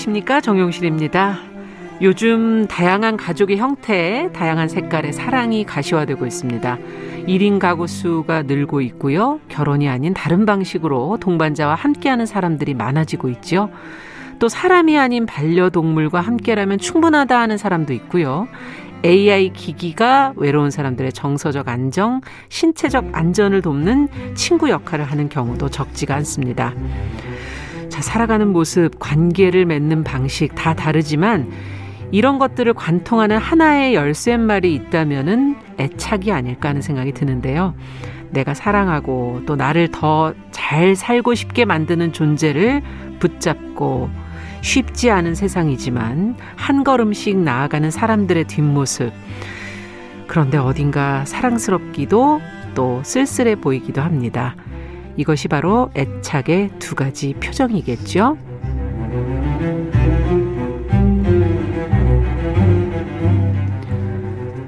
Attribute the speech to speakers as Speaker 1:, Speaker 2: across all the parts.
Speaker 1: 안녕하십니까 정용실입니다. 요즘 다양한 가족의 형태, 다양한 색깔의 사랑이 가시화되고 있습니다. 1인 가구 수가 늘고 있고요. 결혼이 아닌 다른 방식으로 동반자와 함께하는 사람들이 많아지고 있죠. 또 사람이 아닌 반려동물과 함께라면 충분하다 하는 사람도 있고요. AI 기기가 외로운 사람들의 정서적 안정, 신체적 안전을 돕는 친구 역할을 하는 경우도 적지가 않습니다. 자, 살아가는 모습, 관계를 맺는 방식 다 다르지만 이런 것들을 관통하는 하나의 열쇠말이 있다면은 애착이 아닐까 하는 생각이 드는데요. 내가 사랑하고 또 나를 더 잘 살고 싶게 만드는 존재를 붙잡고 쉽지 않은 세상이지만 한 걸음씩 나아가는 사람들의 뒷모습. 그런데 어딘가 사랑스럽기도 또 쓸쓸해 보이기도 합니다. 이것이 바로 애착의 두 가지 표정이겠죠.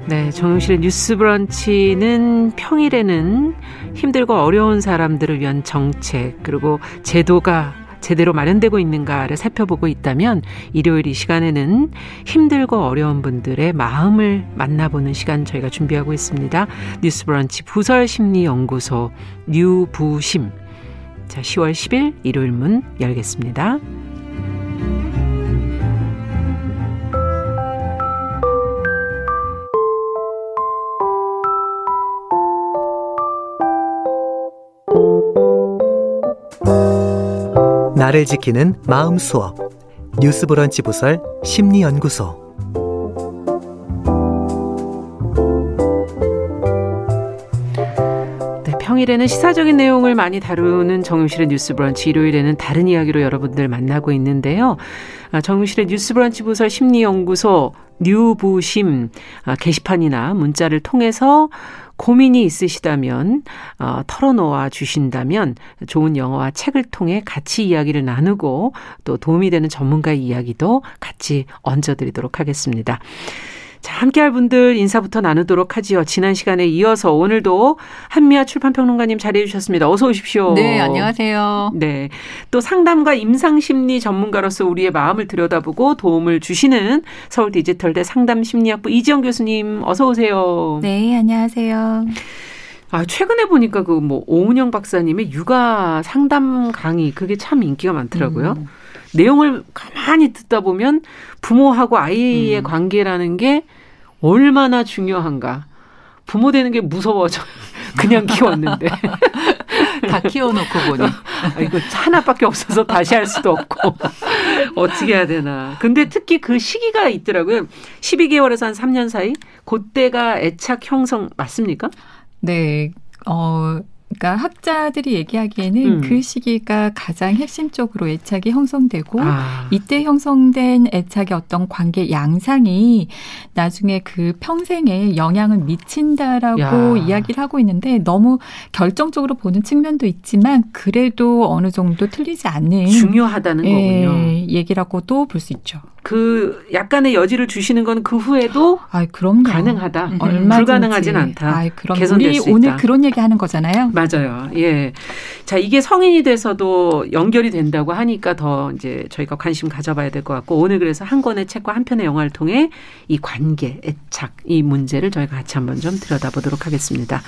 Speaker 1: 네, 정용실의 뉴스 브런치는 평일에는 힘들고 어려운 사람들을 위한 정책, 그리고 제도가 제대로 마련되고 있는가를 살펴보고 있다면 일요일 이 시간에는 힘들고 어려운 분들의 마음을 만나보는 시간 저희가 준비하고 있습니다. 뉴스 브런치 부설 심리 연구소 뉴부심. 자, 10월 10일 일요일 문 열겠습니다.
Speaker 2: 나를 지키는 마음 수업 뉴스 브런치 부설 심리 연구소
Speaker 1: 네, 평일에는 시사적인 내용을 많이 다루는 정용실의 뉴스 브런치 일요일에는 다른 이야기로 여러분들 만나고 있는데요. 아, 정용실의 뉴스 브런치 부설 심리 연구소 뉴부심 아, 게시판이나 문자를 통해서 고민이 있으시다면 어, 털어놓아 주신다면 좋은 영화와 책을 통해 같이 이야기를 나누고 또 도움이 되는 전문가의 이야기도 같이 얹어드리도록 하겠습니다. 자, 함께할 분들 인사부터 나누도록 하지요. 지난 시간에 이어서 오늘도 한미아 출판평론가님 자리해 주셨습니다. 어서 오십시오.
Speaker 3: 네, 안녕하세요.
Speaker 1: 네. 또 상담과 임상심리 전문가로서 우리의 마음을 들여다보고 도움을 주시는 서울 디지털대 상담심리학부 이지영 교수님 어서 오세요.
Speaker 4: 네, 안녕하세요.
Speaker 1: 아, 최근에 보니까 그 뭐 오은영 박사님의 육아 상담 강의 그게 참 인기가 많더라고요. 음. 내용을 가만히 듣다 보면 부모하고 아이의 음. 관계라는 게 얼마나 중요한가. 부모 되는 게 무서워져. 그냥 키웠는데.
Speaker 3: 다 키워놓고 보니.
Speaker 1: 아, 이거 하나밖에 없어서 다시 할 수도 없고. 어떻게 해야 되나. 근데 특히 그 시기가 있더라고요. 12개월에서 한 3년 사이? 그때가 애착 형성 맞습니까?
Speaker 4: 네. 어, 그러니까 학자들이 얘기하기에는 음. 그 시기가 가장 핵심적으로 애착이 형성되고 아. 이때 형성된 애착의 어떤 관계 양상이 나중에 그 평생에 영향을 미친다라고 야. 이야기를 하고 있는데 너무 결정적으로 보는 측면도 있지만 그래도 어느 정도 틀리지 않는
Speaker 1: 중요하다는 예, 거군요.
Speaker 4: 얘기라고도 볼 수 있죠.
Speaker 1: 그 약간의 여지를 주시는 건 그 후에도 아, 그럼 가능하다. 음. 얼마 불가능하진 않다.
Speaker 4: 아, 그럼 우리 오늘 그런 얘기 하는 거잖아요.
Speaker 1: 맞아요. 예. 자, 이게 성인이 돼서도 연결이 된다고 하니까 더 이제 저희가 관심 가져봐야 될 것 같고 오늘 그래서 한 권의 책과 한 편의 영화를 통해 이 관계, 애착 이 문제를 저희가 같이 한번 좀 들여다보도록 하겠습니다.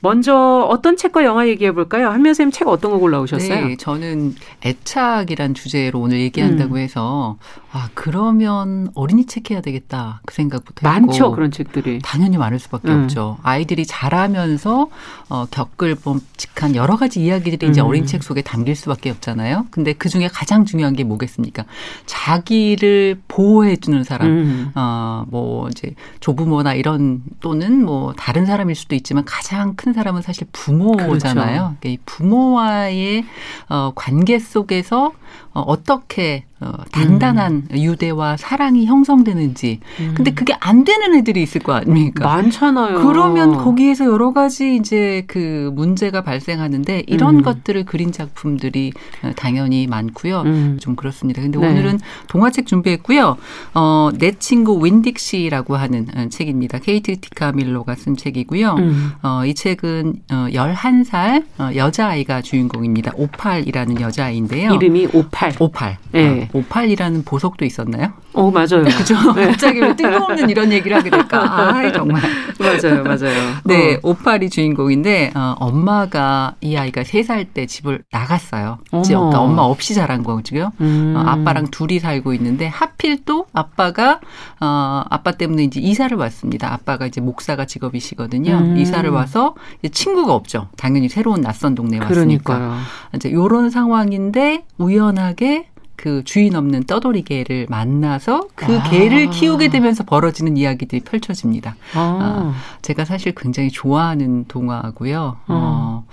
Speaker 1: 먼저 어떤 책과 영화 얘기해 볼까요? 한면 선생님 책 어떤 거 골라오셨어요?
Speaker 3: 네, 저는 애착이란 주제로 오늘 얘기한다고 음. 해서 아 그러면 어린이 책 해야 되겠다 그 생각부터
Speaker 1: 많죠 했고, 그런 책들이
Speaker 3: 당연히 많을 수밖에 음. 없죠. 아이들이 자라면서 어, 겪을 봄직한 여러 가지 이야기들이 음. 이제 어린 책 속에 담길 수밖에 없잖아요. 근데 그 중에 가장 중요한 게 뭐겠습니까? 자기를 보호해 주는 사람, 음. 어뭐 이제 조부모나 이런 또는 뭐 다른 사람일 수도 있지만 가장 큰 사람은 사실 부모잖아요. 그렇죠. 이 부모와의 어, 관계 속에서 어, 어떻게 어, 단단한 음. 유대와 사랑이 형성되는지. 음. 근데 그게 안 되는 애들이 있을 거 아닙니까?
Speaker 1: 많잖아요.
Speaker 3: 그러면 거기에서 여러 가지 이제 그 문제가 발생하는데 이런 음. 것들을 그린 작품들이 어, 당연히 많고요. 음. 좀 그렇습니다. 근데 네. 오늘은 동화책 준비했고요. 어, 내 친구 윈딕시라고 하는 어, 책입니다. 케이트 티카 밀로가 쓴 책이고요. 음. 어, 이 책은 어, 11살 어, 여자아이가 주인공입니다. 오팔이라는 여자아이인데요.
Speaker 1: 이름이 오팔.
Speaker 3: 오팔.
Speaker 1: 네.
Speaker 3: 오팔이라는 보석도 있었나요?
Speaker 1: 어, 맞아요.
Speaker 3: 그죠? 네. 갑자기 왜 뜬금없는 이런 얘기를 하게 될까? 아, 정말.
Speaker 1: 맞아요, 맞아요.
Speaker 3: 네, 어. 오팔이 주인공인데, 어, 엄마가, 이 아이가 세 살 때 집을 나갔어요. 어머. 그러니까 엄마 없이 자란 거죠. 음. 어, 아빠랑 둘이 살고 있는데, 하필 또 아빠가, 어, 아빠 때문에 이제 이사를 왔습니다. 아빠가 이제 목사가 직업이시거든요. 음. 이사를 와서 친구가 없죠. 당연히 새로운 낯선 동네에 왔으니까. 그러니까요. 이제 요런 상황인데, 우연하게 그 주인 없는 떠돌이 개를 만나서 그 아. 개를 키우게 되면서 벌어지는 이야기들이 펼쳐집니다. 아. 아, 제가 사실 굉장히 좋아하는 동화고요. 어. 어,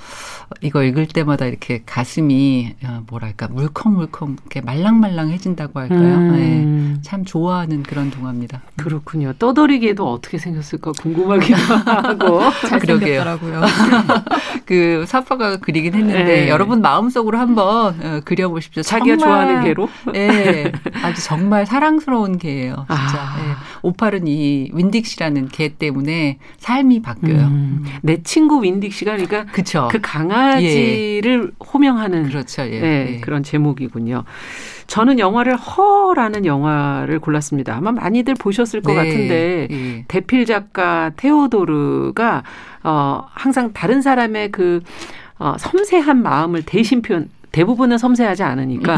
Speaker 3: 이거 읽을 때마다 이렇게 가슴이 어, 뭐랄까 물컹물컹 이렇게 말랑말랑해진다고 할까요? 음. 네, 참 좋아하는 그런 동화입니다.
Speaker 1: 그렇군요. 떠돌이 개도 어떻게 생겼을까 궁금하기도 하고
Speaker 4: 잘생겼더라고요.
Speaker 3: 그 사파가 그리긴 했는데 네. 여러분 마음속으로 한번 어, 그려보십시오.
Speaker 1: 자기가 좋아하는 개 개로?
Speaker 3: 네. 아주 정말 사랑스러운 개예요. 진짜. 아. 네. 오팔은 이 윈딕시라는 개 때문에 삶이 바뀌어요. 음.
Speaker 1: 내 친구 윈딕시가 그러니까 그쵸. 그 강 아지를 예. 호명하는
Speaker 3: 그렇죠. 예.
Speaker 1: 네, 예. 그런 제목이군요. 저는 영화를 허라는 영화를 골랐습니다. 아마 많이들 보셨을 것 네. 같은데 예. 대필 작가 테오도르가 어 항상 다른 사람의 그 어, 섬세한 마음을 대신 표현 대부분은 섬세하지 않으니까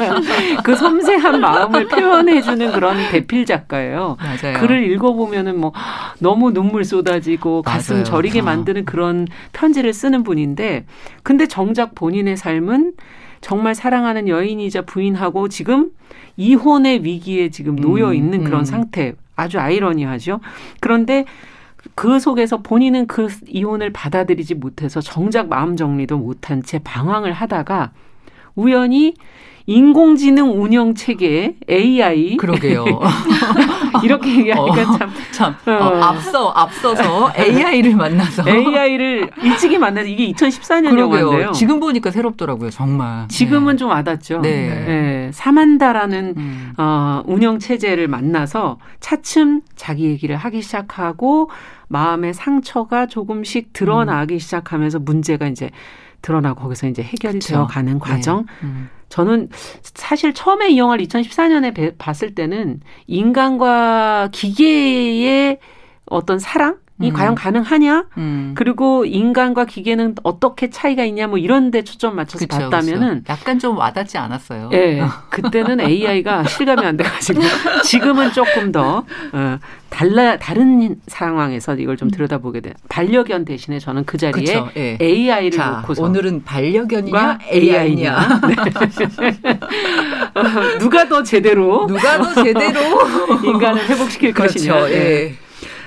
Speaker 1: 그 섬세한 마음을 표현해주는 그런 대필 작가예요.
Speaker 3: 맞아요.
Speaker 1: 글을 읽어보면은 뭐 너무 눈물 쏟아지고 가슴 맞아요. 저리게 어. 만드는 그런 편지를 쓰는 분인데 근데 정작 본인의 삶은 정말 사랑하는 여인이자 부인하고 지금 이혼의 위기에 지금 놓여 음, 있는 음, 그런 음. 상태. 아주 아이러니하죠. 그런데 그 속에서 본인은 그 이혼을 받아들이지 못해서 정작 마음 정리도 못한 채 방황을 하다가 우연히 인공지능 운영 체계 AI
Speaker 3: 그러게요.
Speaker 1: 이렇게 얘기하니까
Speaker 3: 어, 참, 참 어. 어, 앞서 앞서서 AI를 만나서
Speaker 1: AI를 일찍이 만나서 이게 2014년 그러게요. 영화인데요.
Speaker 3: 지금 보니까 새롭더라고요, 정말.
Speaker 1: 지금은 네. 좀 와닿죠. 네. 네. 사만다라는 음. 어, 운영 체제를 만나서 차츰 자기 얘기를 하기 시작하고 마음의 상처가 조금씩 드러나기 음. 시작하면서 문제가 이제 드러나고 거기서 이제 해결이 그쵸. 되어 가는 네. 과정. 네. 음. 저는 사실 처음에 이 영화를 2014년에 배, 봤을 때는 인간과 기계의 어떤 사랑 이 음. 과연 가능하냐? 음. 그리고 인간과 기계는 어떻게 차이가 있냐? 뭐 이런 데 초점 맞춰서 그쵸, 봤다면은
Speaker 3: 그쵸. 약간 좀 와닿지 않았어요.
Speaker 1: 예. 네, 그때는 AI가 실감이 안돼 가지고 지금은 조금 더 어, 달라 다른 상황에서 이걸 좀 음. 들여다보게 돼. 반려견 대신에 저는 그 자리에 그쵸, 예. AI를 자, 놓고서
Speaker 3: 오늘은 반려견이냐 AI냐
Speaker 1: 네. 어, 누가 더 제대로
Speaker 3: 누가 더 제대로
Speaker 1: 인간을 회복시킬 그렇죠, 것이냐. 예.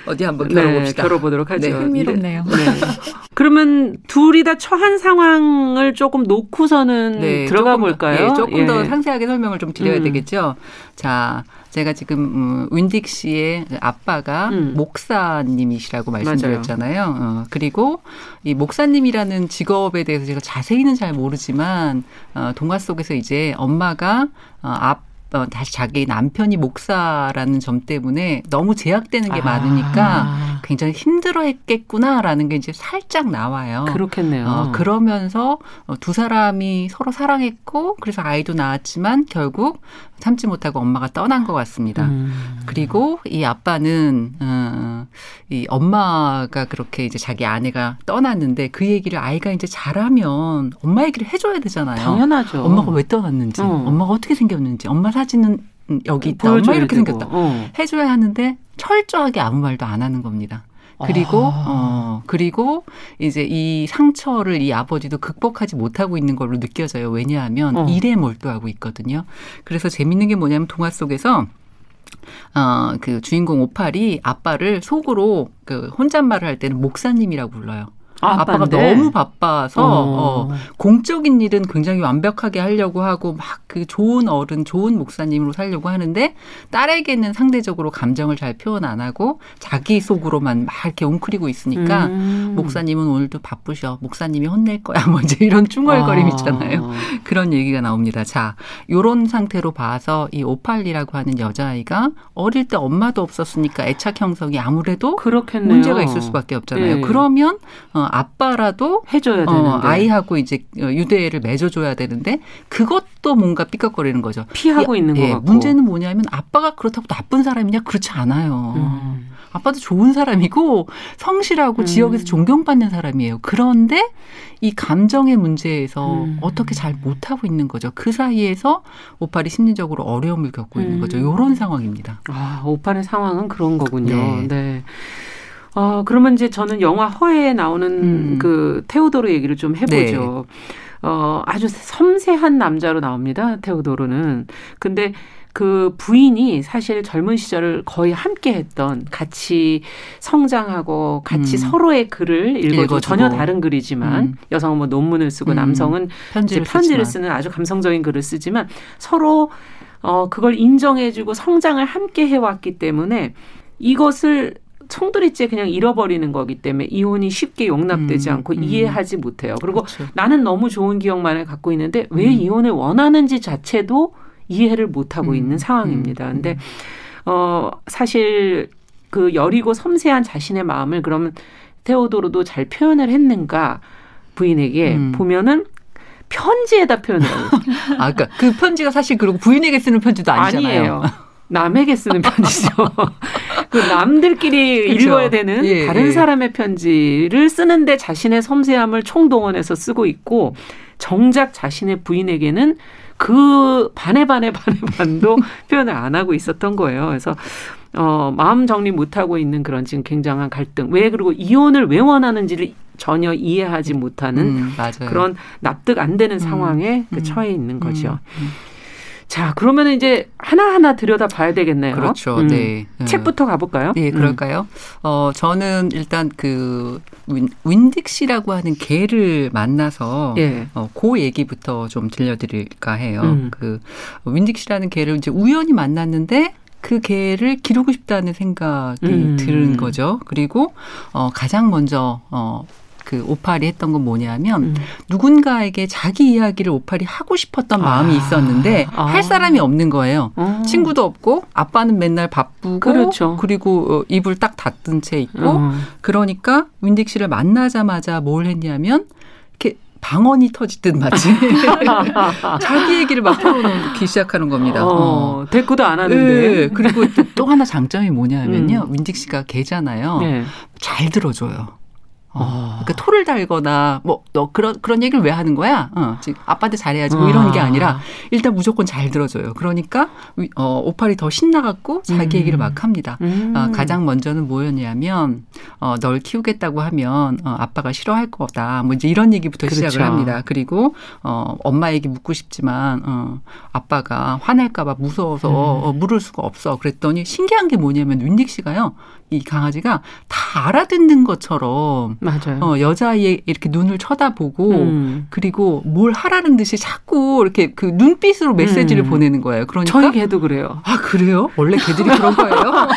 Speaker 3: 어디 한번 겨뤄봅시다.
Speaker 1: 네, 겨뤄보도록 하죠. 네,
Speaker 4: 흥미롭네요. 네.
Speaker 1: 그러면 둘이 다 처한 상황을 조금 놓고서는 네, 들어가 조금, 볼까요?
Speaker 3: 네, 조금 예. 더 상세하게 설명을 좀 드려야 음. 되겠죠. 자, 제가 지금 음, 윈딕 씨의 아빠가 음. 목사님이시라고 말씀드렸잖아요. 어, 그리고 이 목사님이라는 직업에 대해서 제가 자세히는 잘 모르지만 어, 동화 속에서 이제 엄마가 어, 앞 어, 다시 자기 남편이 목사라는 점 때문에 너무 제약되는 게 아. 많으니까 굉장히 힘들어했겠구나라는 게 이제 살짝 나와요.
Speaker 1: 그렇겠네요.
Speaker 3: 어, 그러면서 어, 두 사람이 서로 사랑했고 그래서 아이도 낳았지만 결국 참지 못하고 엄마가 떠난 것 같습니다. 음. 그리고 이 아빠는 어, 이 엄마가 그렇게 이제 자기 아내가 떠났는데 그 얘기를 아이가 이제 잘하면 엄마 얘기를 해줘야 되잖아요.
Speaker 1: 당연하죠.
Speaker 3: 엄마가 왜 떠났는지, 어. 엄마가 어떻게 생겼는지, 엄마 사 진은 여기 있다. 엄마 이렇게 되고. 생겼다. 어. 해줘야 하는데 철저하게 아무 말도 안 하는 겁니다. 그리고 아. 어 그리고 이제 이 상처를 이 아버지도 극복하지 못하고 있는 걸로 느껴져요. 왜냐하면 어. 일에 몰두하고 있거든요. 그래서 재밌는 게 뭐냐면 동화 속에서 어, 그 주인공 오팔이 아빠를 속으로 그 혼잣말을 할 때는 목사님이라고 불러요. 아, 아빠가 너무 바빠서 어. 어, 공적인 일은 굉장히 완벽하게 하려고 하고 막 그 좋은 어른, 좋은 목사님으로 살려고 하는데 딸에게는 상대적으로 감정을 잘 표현 안 하고 자기 속으로만 막 이렇게 웅크리고 있으니까 음. 목사님은 오늘도 바쁘셔. 목사님이 혼낼 거야. 뭐 이제 이런 중얼거림 있잖아요. 아. 그런 얘기가 나옵니다. 자, 요런 상태로 봐서 이 오팔리라고 하는 여자아이가 어릴 때 엄마도 없었으니까 애착 형성이 아무래도 그렇겠네요. 문제가 있을 수밖에 없잖아요. 네. 그러면 어, 아빠라도
Speaker 1: 해줘야 되는데 어,
Speaker 3: 아이하고 이제 유대를 맺어줘야 되는데 그것도 뭔가 삐걱거리는 거죠.
Speaker 1: 피하고
Speaker 3: 예,
Speaker 1: 있는
Speaker 3: 예,
Speaker 1: 거 같고.
Speaker 3: 문제는 뭐냐면 아빠가 그렇다고 나쁜 사람이냐 그렇지 않아요. 음. 아빠도 좋은 사람이고 성실하고 음. 지역에서 존경받는 사람이에요. 그런데 이 감정의 문제에서 음. 어떻게 잘 못하고 있는 거죠. 그 사이에서 오팔이 심리적으로 어려움을 겪고 있는 거죠. 이런 음. 상황입니다.
Speaker 1: 아, 오팔의 상황은 그런 거군요. 네. 네. 어, 그러면 이제 저는 영화 허에에 나오는 음. 그 테오도르 얘기를 좀 해보죠. 네. 어, 아주 섬세한 남자로 나옵니다. 테오도르는. 근데 그 부인이 사실 젊은 시절을 거의 함께 했던 같이 성장하고 같이 음. 서로의 글을 읽어도 전혀 다른 글이지만 음. 여성은 뭐 논문을 쓰고 음. 남성은 편지를, 편지를 쓰는 아주 감성적인 글을 쓰지만 서로 어 그걸 인정해주고 성장을 함께 해왔기 때문에 이것을 총두리째 그냥 잃어버리는 거기 때문에 이혼이 쉽게 용납되지 음, 않고 음. 이해하지 못해요. 그리고 그렇죠. 나는 너무 좋은 기억만을 갖고 있는데 왜 음. 이혼을 원하는지 자체도 이해를 못하고 음. 있는 상황입니다. 음. 근데 어 사실 그 여리고 섬세한 자신의 마음을 그러면 테오도르도 잘 표현을 했는가 부인에게 음. 보면은 편지에다 표현을 하고
Speaker 3: 아, 그러니까 그 편지가 사실 그리고 부인에게 쓰는 편지도 아니잖아요.
Speaker 1: 아니에요. 남에게 쓰는 편지죠. 그 남들끼리 그렇죠. 읽어야 되는 예, 다른 예. 사람의 편지를 쓰는데 자신의 섬세함을 총동원해서 쓰고 있고 정작 자신의 부인에게는 그 반에 반에 반에 반도 표현을 안 하고 있었던 거예요. 그래서 어, 마음 정리 못하고 있는 그런 지금 굉장한 갈등. 왜 그리고 이혼을 왜 원하는지를 전혀 이해하지 못하는 음, 그런 납득 안 되는 음, 상황에 그 음, 처해 있는 거죠. 음, 음. 자, 그러면 이제 하나하나 들여다 봐야 되겠네요.
Speaker 3: 그렇죠. 음. 네.
Speaker 1: 책부터 가볼까요?
Speaker 3: 네, 그럴까요? 음. 어, 저는 일단 그 윈, 윈딕시라고 하는 개를 만나서 예. 어, 그 얘기부터 좀 들려드릴까 해요. 음. 그 윈딕시라는 개를 이제 우연히 만났는데 그 개를 기르고 싶다는 생각이 음. 드는 거죠. 그리고 어 가장 먼저 어 그 오팔이 했던 건 뭐냐면 음. 누군가에게 자기 이야기를 오팔이 하고 싶었던 마음이 아. 있었는데 아. 할 사람이 없는 거예요. 어. 친구도 없고 아빠는 맨날 바쁘고 그렇죠. 그리고 어, 입을 딱 닫은 채 있고 어. 그러니까 윈딕 씨를 만나자마자 뭘 했냐면 이렇게 방언이 터지듯 마치 자기 얘기를 막 털어놓기 시작하는 겁니다. 어,
Speaker 1: 어. 대꾸도 안 하는데. 네.
Speaker 3: 그리고 또, 또 하나 장점이 뭐냐면요. 음. 윈딕 씨가 개잖아요. 네. 잘 들어줘요. 어, 그러니까 토를 달거나 뭐 너 그런 그런 얘기를 왜 하는 거야? 어, 지금 아빠한테 잘해야지 뭐 이런 게 아. 아니라 일단 무조건 잘 들어줘요. 그러니까 어, 오팔이 더 신나갖고 자기 음. 얘기를 막 합니다. 음. 어, 가장 먼저는 뭐였냐면 어, 널 키우겠다고 하면 어, 아빠가 싫어할 거다. 뭐 이제 이런 얘기부터 그렇죠. 시작을 합니다. 그리고 어, 엄마 얘기 묻고 싶지만 어, 아빠가 화낼까봐 무서워서 음. 어, 물을 수가 없어. 그랬더니 신기한 게 뭐냐면 윈딕 씨가요. 이 강아지가 다 알아듣는 것처럼
Speaker 1: 맞아요.
Speaker 3: 어, 여자아이의 이렇게 눈을 쳐다보고 음. 그리고 뭘 하라는 듯이 자꾸 이렇게 그 눈빛으로 메시지를 음. 보내는 거예요. 그러니까
Speaker 1: 저희 개도 그래요.
Speaker 3: 아 그래요? 원래 개들이 그런 거예요?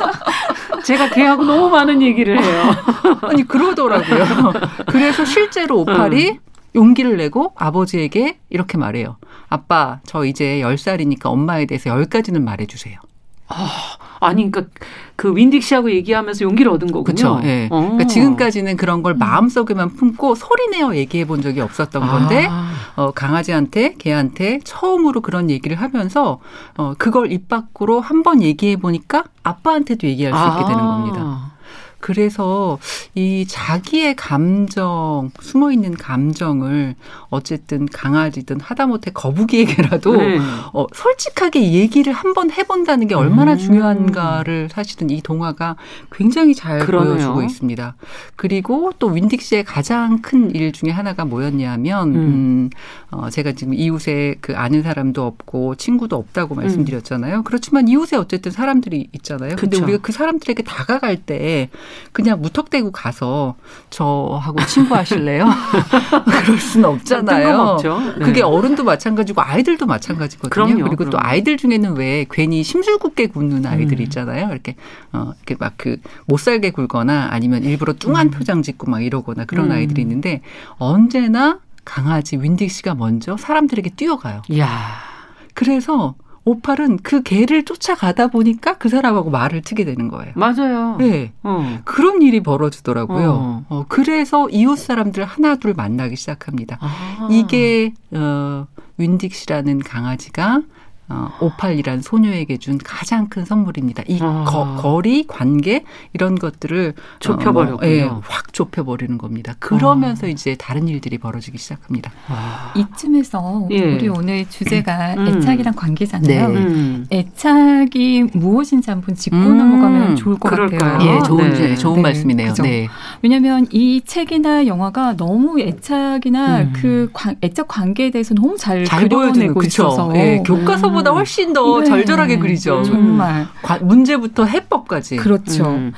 Speaker 1: 제가 개하고 너무 많은 얘기를 해요.
Speaker 3: 아니 그러더라고요. 그래서 실제로 오팔이 음. 용기를 내고 아버지에게 이렇게 말해요. 아빠, 저 이제 10살이니까 엄마에 대해서 10가지는 말해주세요.
Speaker 1: 아, 아니, 그러니까 그 윈딕 씨하고 얘기하면서 용기를 얻은 거군요.
Speaker 3: 그렇죠. 예. 어. 그러니까 지금까지는 그런 걸 마음속에만 품고 소리내어 얘기해 본 적이 없었던 건데 아. 어, 강아지한테 개한테 처음으로 그런 얘기를 하면서 어, 그걸 입 밖으로 한번 얘기해 보니까 아빠한테도 얘기할 수 있게 되는 겁니다. 그래서 이 자기의 감정, 숨어 있는 감정을 어쨌든 강아지든 하다못해 거북이에게라도 네. 어, 솔직하게 얘기를 한번 해본다는 게 얼마나 음. 중요한가를 사실은 이 동화가 굉장히 잘 그러네요. 보여주고 있습니다. 그리고 또 윈딕 씨의 가장 큰 일 중에 하나가 뭐였냐면, 음. 음, 어, 제가 지금 이웃에 그 아는 사람도 없고 친구도 없다고 말씀드렸잖아요. 음. 그렇지만 이웃에 어쨌든 사람들이 있잖아요. 그쵸. 근데 우리가 그 사람들에게 다가갈 때 그냥 무턱대고 가서 저하고 친구하실래요? 그럴 수는 없잖아요. 네. 그게 어른도 마찬가지고 아이들도 마찬가지거든요. 그럼요, 그리고 그럼또 아이들 중에는 왜 괜히 심술궂게 굽는 아이들 음. 있잖아요. 이렇게 어 이렇게 막 그 못 살게 굴거나 아니면 일부러 뚱한 음. 표정 짓고 막 이러거나 그런 음. 아이들이 있는데 언제나 강아지 윈딕 씨가 먼저 사람들에게 뛰어가요.
Speaker 1: 야.
Speaker 3: 그래서 오팔은 그 개를 쫓아가다 보니까 그 사람하고 말을 트게 되는 거예요.
Speaker 1: 맞아요.
Speaker 3: 네. 어. 그런 일이 벌어지더라고요. 어. 어. 그래들 이웃 사람들 하나둘 만나기 시작합니다. 아. 이게 어 윈딕시라는 강아지가 어, 오팔이란 소녀에게 준 가장 큰 선물입니다. 이 아. 거, 거리, 관계 이런 것들을
Speaker 1: 좁혀버렸군요. 어, 예,
Speaker 3: 확 좁혀버리는 겁니다. 그러면서 아. 이제 다른 일들이 벌어지기 시작합니다.
Speaker 4: 아. 이쯤에서 예. 우리 오늘 주제가 음. 애착이란 관계잖아요. 네. 음. 애착이 무엇인지 한번 짚고 음. 넘어가면 좋을 것 그럴까요? 같아요.
Speaker 3: 예, 좋은 네. 좋은 네. 말씀이네요. 네.
Speaker 4: 왜냐하면 이 책이나 영화가 너무 애착이나 음. 그 관, 애착 관계에 대해서 너무 잘, 잘 그려내고 있어서
Speaker 3: 예, 교과서보 다 보다 훨씬 더 네. 절절하게 그리죠.
Speaker 4: 음. 정말.
Speaker 3: 문제부터 해법까지.
Speaker 4: 그렇죠. 음.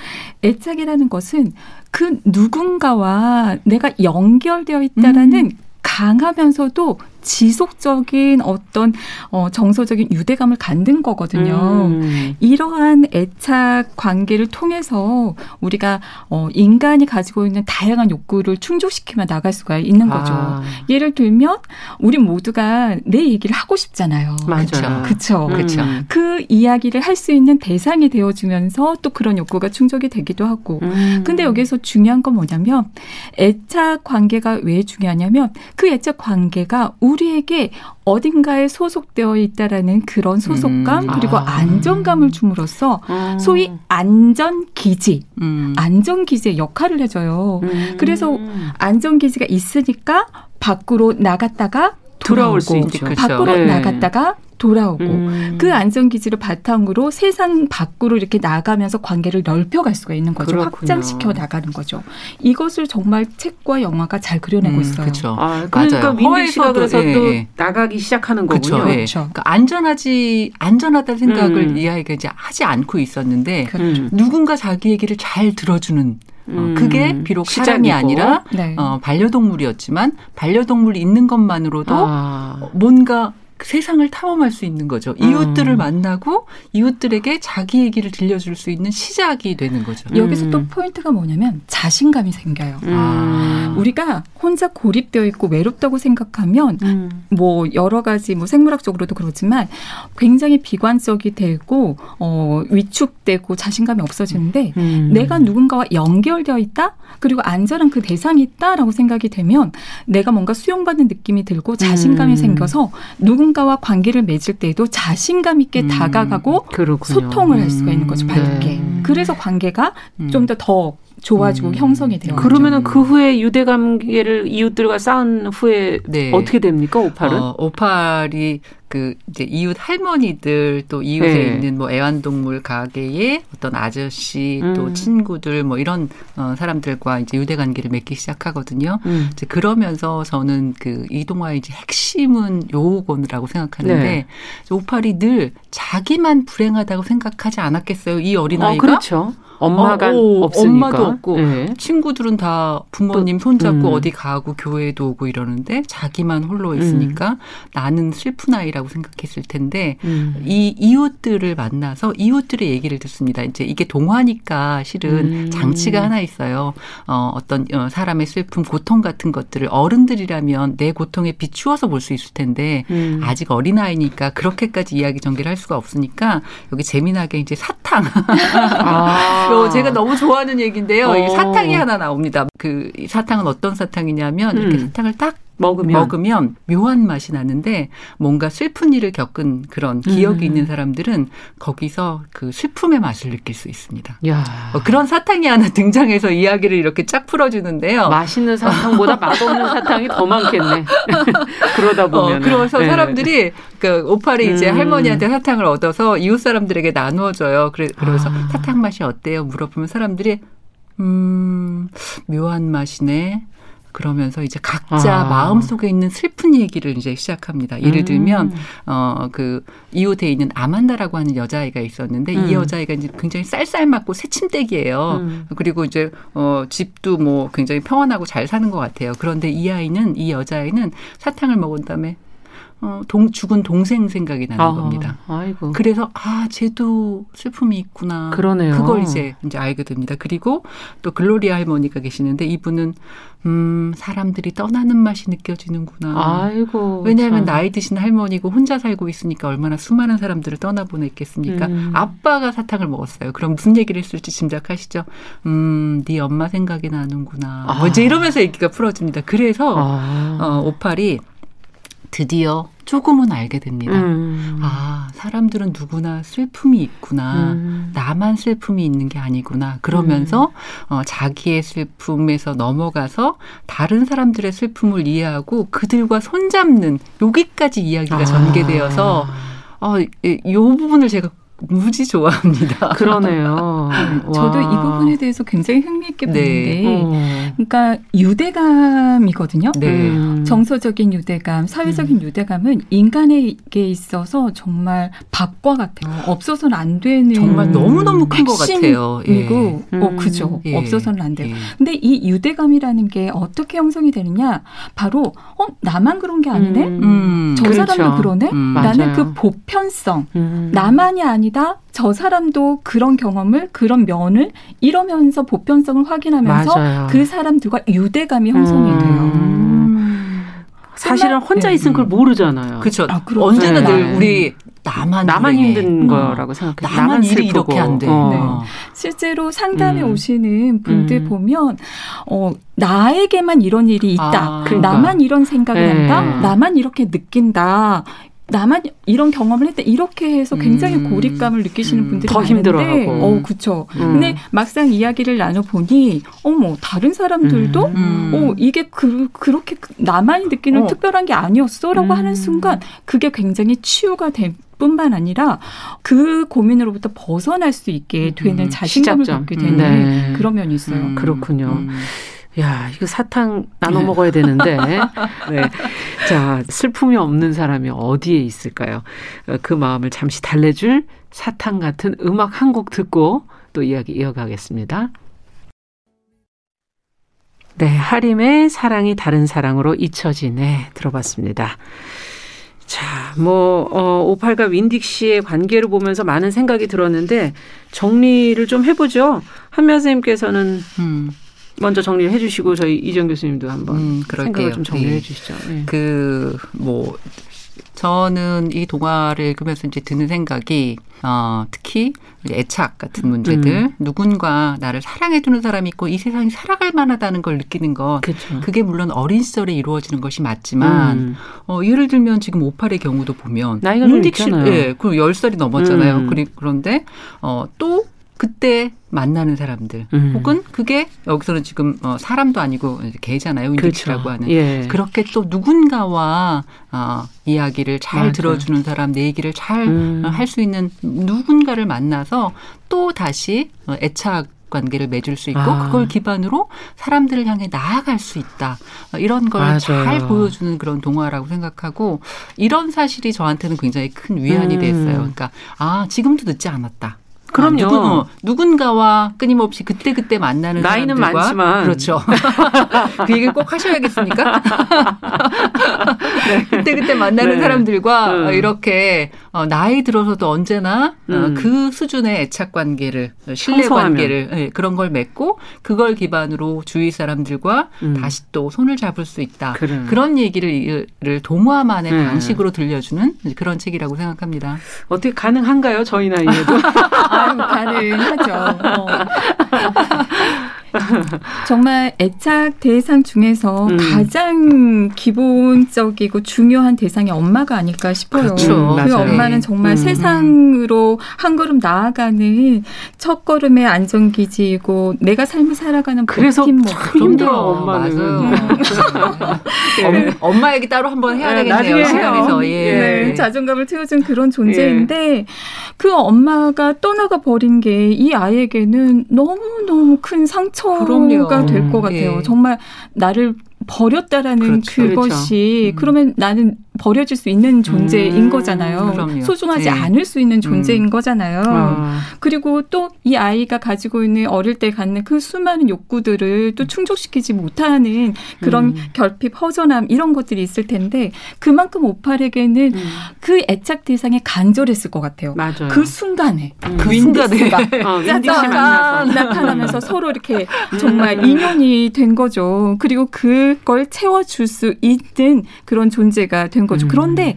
Speaker 4: 애착이라는 것은 그 누군가와 내가 연결되어 있다라는 음. 강하면서도 지속적인 어떤 어 정서적인 유대감을 갖는 거거든요. 음. 이러한 애착 관계를 통해서 우리가 어 인간이 가지고 있는 다양한 욕구를 충족시키며 나갈 수가 있는 거죠. 아. 예를 들면 우리 모두가 내 얘기를 하고 싶잖아요.
Speaker 1: 맞아요.
Speaker 4: 그렇죠. 그렇죠. 음. 그 이야기를 할 수 있는 대상이 되어 주면서 또 그런 욕구가 충족이 되기도 하고. 음. 근데 여기서 중요한 건 뭐냐면 애착 관계가 왜 중요하냐면 그 애착 관계가 우 리에게 어딘가에 소속되어 있다라는 그런 소속감 음. 그리고 아. 안정감을 줌으로써 음. 소위 안전 기지, 음. 안전 기지의 역할을 해줘요. 음. 그래서 안전 기지가 있으니까 밖으로 나갔다가 돌아올 수 있죠. 밖으로 그렇죠. 나갔다가 돌아오고 음. 그 안전 기지를 바탕으로 세상 밖으로 이렇게 나가면서 관계를 넓혀갈 수가 있는 거죠. 그렇군요. 확장시켜 나가는 거죠. 이것을 정말 책과 영화가 잘 그려내고 음, 있어요.
Speaker 3: 그렇죠.
Speaker 1: 아, 그러니까 민들 씨가 그래서 예, 또 예. 나가기 시작하는 거군요.
Speaker 3: 그렇죠. 예. 그렇죠. 그러니까 안전하지 안전하다는 생각을 음. 이 아이가 이제 하지 않고 있었는데 그렇죠. 누군가 자기 얘기를 잘 들어주는 어, 음, 그게 비록 사람이 시작이고. 아니라 네. 어, 반려동물이었지만 반려동물이 있는 것만으로도 아. 뭔가 세상을 탐험할 수 있는 거죠. 이웃들을 음. 만나고 이웃들에게 자기 얘기를 들려줄 수 있는 시작이 되는 거죠.
Speaker 4: 여기서 음. 또 포인트가 뭐냐면 자신감이 생겨요. 음. 아. 우리가 혼자 고립되어 있고 외롭다고 생각하면 음. 뭐 여러 가지 뭐 생물학적으로도 그렇지만 굉장히 비관적이 되고 어 위축되고 자신감이 없어지는데 음. 내가 누군가와 연결되어 있다 그리고 안전한 그 대상이 있다라고 생각이 되면 내가 뭔가 수용받는 느낌이 들고 자신감이 음. 생겨서 누군 누군가와 관계를 맺을 때에도 자신감 있게 음, 다가가고 그렇군요. 소통을 할 수가 있는 거죠, 밝게. 네. 그래서 관계가 음. 좀더 더 좋아지고 음. 형성이 되요.
Speaker 1: 그러면은 그 후에 유대 관계를 이웃들과 쌓은 후에 네. 어떻게 됩니까 오팔은? 어,
Speaker 3: 오팔이 그 이제 이웃 할머니들 또 이웃에 네. 있는 뭐 애완동물 가게에 어떤 아저씨 음. 또 친구들 뭐 이런 어 사람들과 이제 유대 관계를 맺기 시작하거든요. 음. 이제 그러면서 저는 그 이 동화의 이제 핵심은 요거라고 생각하는데 네. 오팔이 늘 자기만 불행하다고 생각하지 않았겠어요. 이 어린아이가. 어,
Speaker 1: 그렇죠. 엄마가 어, 오, 없으니까.
Speaker 3: 엄마도 없고 네. 친구들은 다 부모님 손잡고 음. 어디 가고 교회도 오고 이러는데 자기만 홀로 있으니까 음. 나는 슬픈 아이라고 생각했을 텐데 음. 이 이웃들을 만나서 이웃들의 얘기를 듣습니다. 이제 이게 동화니까 실은 음. 장치가 하나 있어요. 어, 어떤 어, 사람의 슬픔, 고통 같은 것들을 어른들이라면 내 고통에 비추어서 볼 수 있을 텐데 음. 아직 어린 아이니까 그렇게까지 이야기 전개를 할 수가 없으니까 여기 재미나게 이제 사탕 아. 요 제가 너무 좋아하는 얘기인데요. 어. 사탕이 하나 나옵니다. 그 사탕은 어떤 사탕이냐면 음. 이렇게 사탕을 딱 먹으면. 먹으면 묘한 맛이 나는데 뭔가 슬픈 일을 겪은 그런 기억이 음. 있는 사람들은 거기서 그 슬픔의 맛을 느낄 수 있습니다. 어, 그런 사탕이 하나 등장해서 이야기를 이렇게 쫙 풀어주는데요.
Speaker 1: 맛있는 사탕보다 맛없는 사탕이 더 많겠네. 그러다 보면.
Speaker 3: 어, 그래서 네. 사람들이 그 오팔이 음. 이제 할머니한테 사탕을 얻어서 이웃 사람들에게 나누어줘요. 그래, 그래서 아. 사탕 맛이 어때요? 물어보면 사람들이 음, 묘한 맛이네. 그러면서 이제 각자 아. 마음속에 있는 슬픈 얘기를 이제 시작합니다. 예를 들면 음. 어그 이웃에 있는 아만다라고 하는 여자아이가 있었는데 음. 이 여자아이가 이제 굉장히 쌀쌀맞고 새침대기예요. 음. 그리고 이제 어 집도 뭐 굉장히 평안하고 잘 사는 것 같아요. 그런데 이 아이는 이 여자아이는 사탕을 먹은 다음에 어, 동, 죽은 동생 생각이 나는 아, 겁니다.
Speaker 1: 아이고.
Speaker 3: 그래서, 아, 쟤도 슬픔이 있구나.
Speaker 1: 그러네요.
Speaker 3: 그걸 이제, 이제 알게 됩니다. 그리고 또 글로리아 할머니가 계시는데 이분은, 음, 사람들이 떠나는 맛이 느껴지는구나.
Speaker 1: 아이고.
Speaker 3: 왜냐하면 참. 나이 드신 할머니고 혼자 살고 있으니까 얼마나 수많은 사람들을 떠나보냈겠습니까? 음. 아빠가 사탕을 먹었어요. 그럼 무슨 얘기를 했을지 짐작하시죠? 음, 네 엄마 생각이 나는구나. 아. 뭐 이제 이러면서 얘기가 풀어집니다. 그래서, 아. 어, 오팔이 드디어 조금은 알게 됩니다. 음. 아, 사람들은 누구나 슬픔이 있구나. 음. 나만 슬픔이 있는 게 아니구나. 그러면서 음. 어, 자기의 슬픔에서 넘어가서 다른 사람들의 슬픔을 이해하고 그들과 손잡는 여기까지 이야기가 아. 전개되어서 어, 이 부분을 제가 무지 좋아합니다.
Speaker 1: 그러네요.
Speaker 4: 저도 이 부분에 대해서 굉장히 흥미있게 네. 보는데, 네. 그러니까 유대감이거든요. 네. 음. 정서적인 유대감, 사회적인 음. 유대감은 인간에게 있어서 정말 밥과 같아요. 없어서는 안 되는
Speaker 3: 정말 너무 너무 큰 것 같아요.
Speaker 4: 그리고 예. 어 음. 그죠. 예. 없어서는 안 돼요. 예. 근데 이 유대감이라는 게 어떻게 형성이 되느냐? 바로 어 나만 그런 게 아니네. 음. 저 그렇죠. 사람도 그러네. 음. 나는 그 보편성, 음. 나만이 아니 아니다. 저 사람도 그런 경험을 그런 면을 이러면서 보편성을 확인하면서 맞아요. 그 사람들과 유대감이 형성이 음. 돼요.
Speaker 1: 사실은 혼자 네. 있으면 그걸 모르잖아요.
Speaker 3: 그렇죠. 아, 언제나 네. 늘 우리 나만
Speaker 1: 나만 힘든 음. 거라고 생각해요.
Speaker 3: 나만, 나만 일이 이렇게 안 돼. 어. 네.
Speaker 4: 실제로 상담에 음. 오시는 분들 음. 보면 어 나에게만 이런 일이 있다. 아, 그러니까. 나만 이런 생각을 네. 한다. 나만 이렇게 느낀다. 나만 이런 경험을 했다 이렇게 해서 굉장히 음. 고립감을 느끼시는 음. 분들이
Speaker 1: 더 힘들어하고.
Speaker 4: 어, 그렇죠. 음. 근데 막상 이야기를 나눠 보니 어머 다른 사람들도 음. 어 이게 그 그렇게 나만이 느끼는 어. 특별한 게 아니었어라고 하는 음. 순간 그게 굉장히 치유가 된 뿐만 아니라 그 고민으로부터 벗어날 수 있게 되는 음. 자신감을 갖게 되는 네. 그런 면이 있어요.
Speaker 1: 그렇군요. 야, 이거 사탕 나눠 네. 먹어야 되는데. 네. 자, 슬픔이 없는 사람이 어디에 있을까요? 어, 그 마음을 잠시 달래줄 사탕 같은 음악 한 곡 듣고 또 이야기 이어가겠습니다. 네, 하림의 사랑이 다른 사랑으로 잊혀지네 들어봤습니다. 자, 뭐, 어, 오팔과 윈딕 씨의 관계를 보면서 많은 생각이 들었는데, 정리를 좀 해보죠. 한면 선생님께서는, 음. 먼저 정리를 해주시고 저희 이정 교수님도 한번 음, 생각을 좀 정리해 네. 주시죠. 네.
Speaker 3: 그뭐 저는 이 동화를 읽으면서 이제 드는 생각이 어, 특히 애착 같은 문제들 음. 누군가 나를 사랑해주는 사람이 있고 이 세상이 살아갈 만하다는 걸 느끼는 것 그쵸. 그게 물론 어린 시절에 이루어지는 것이 맞지만 음. 어, 예를 들면 지금 오팔의 경우도 보면
Speaker 1: 나이가 좀 있잖아요.
Speaker 3: 예, 그리고 10살이 넘었잖아요. 음. 그런데 어, 또 그때 만나는 사람들 음. 혹은 그게 여기서는 지금 어, 사람도 아니고 개잖아요 윈디치라고 그렇죠. 하는 예. 그렇게 또 누군가와 어, 이야기를 잘 맞아. 들어주는 사람 내 얘기를 잘 할수 음. 있는 누군가를 만나서 또 다시 어, 애착 관계를 맺을 수 있고 아. 그걸 기반으로 사람들을 향해 나아갈 수 있다. 어, 이런 걸 잘 보여주는 그런 동화라고 생각하고 이런 사실이 저한테는 굉장히 큰 위안이 음. 됐어요. 그러니까 아 지금도 늦지 않았다.
Speaker 1: 그럼요.
Speaker 3: 누군, 어, 누군 가와 끊임없이 그때 그때 만나는
Speaker 1: 나이는
Speaker 3: 사람들과
Speaker 1: 많지만
Speaker 3: 그렇죠. 그 얘기를 꼭 하셔야겠습니까? 네. 그때 그때 만나는 네. 사람들과 음. 이렇게 어, 나이 들어서도 언제나 어, 음. 어, 그 수준의 애착 관계를 신뢰 관계를 네, 그런 걸 맺고 그걸 기반으로 주위 사람들과 음. 다시 또 손을 잡을 수 있다. 그래. 그런 얘기를 동화만의 네. 방식으로 들려주는 그런 책이라고 생각합니다.
Speaker 1: 어떻게 가능한가요? 저희 나이에도?
Speaker 4: 아유, 가능하죠. 어. 정말 애착 대상 중에서 음. 가장 기본적이고 중요한 대상이 엄마가 아닐까 싶어요.
Speaker 3: 그렇죠.
Speaker 4: 그 엄마는 정말 음. 세상으로 한 걸음 나아가는 첫 걸음의 안전기지이고 내가 삶을 살아가는
Speaker 1: 그래서 참 힘들어 엄마는. 맞아요.
Speaker 3: 네. 엄마 얘기 따로 한번 해야 네, 되겠네요. 시간에서. 예.
Speaker 4: 네, 자존감을 채워준 그런 존재인데 예. 그 엄마가 떠나가 버린 게 이 아이에게는 너무 너무 큰 상처 상처가 될것 음, 같아요. 예. 정말 나를 버렸다라는 그렇죠. 그것이 그렇죠. 그러면 나는 버려질 수 있는 존재인 음, 거잖아요. 그럼요. 소중하지 네. 않을 수 있는 존재인 음. 거잖아요. 아. 그리고 또 이 아이가 가지고 있는 어릴 때 갖는 그 수많은 욕구들을 또 충족시키지 못하는 그런 음. 결핍, 허전함 이런 것들이 있을 텐데 그만큼 오팔에게는 음. 그 애착 대상에 간절했을 것 같아요.
Speaker 1: 맞아요.
Speaker 4: 그 순간에
Speaker 1: 음. 그 순간에
Speaker 4: 어, 나타나면서 서로 이렇게 정말 음. 인연이 된 거죠. 그리고 그걸 채워줄 수 있는 그런 존재가 된 거죠. 음. 그런데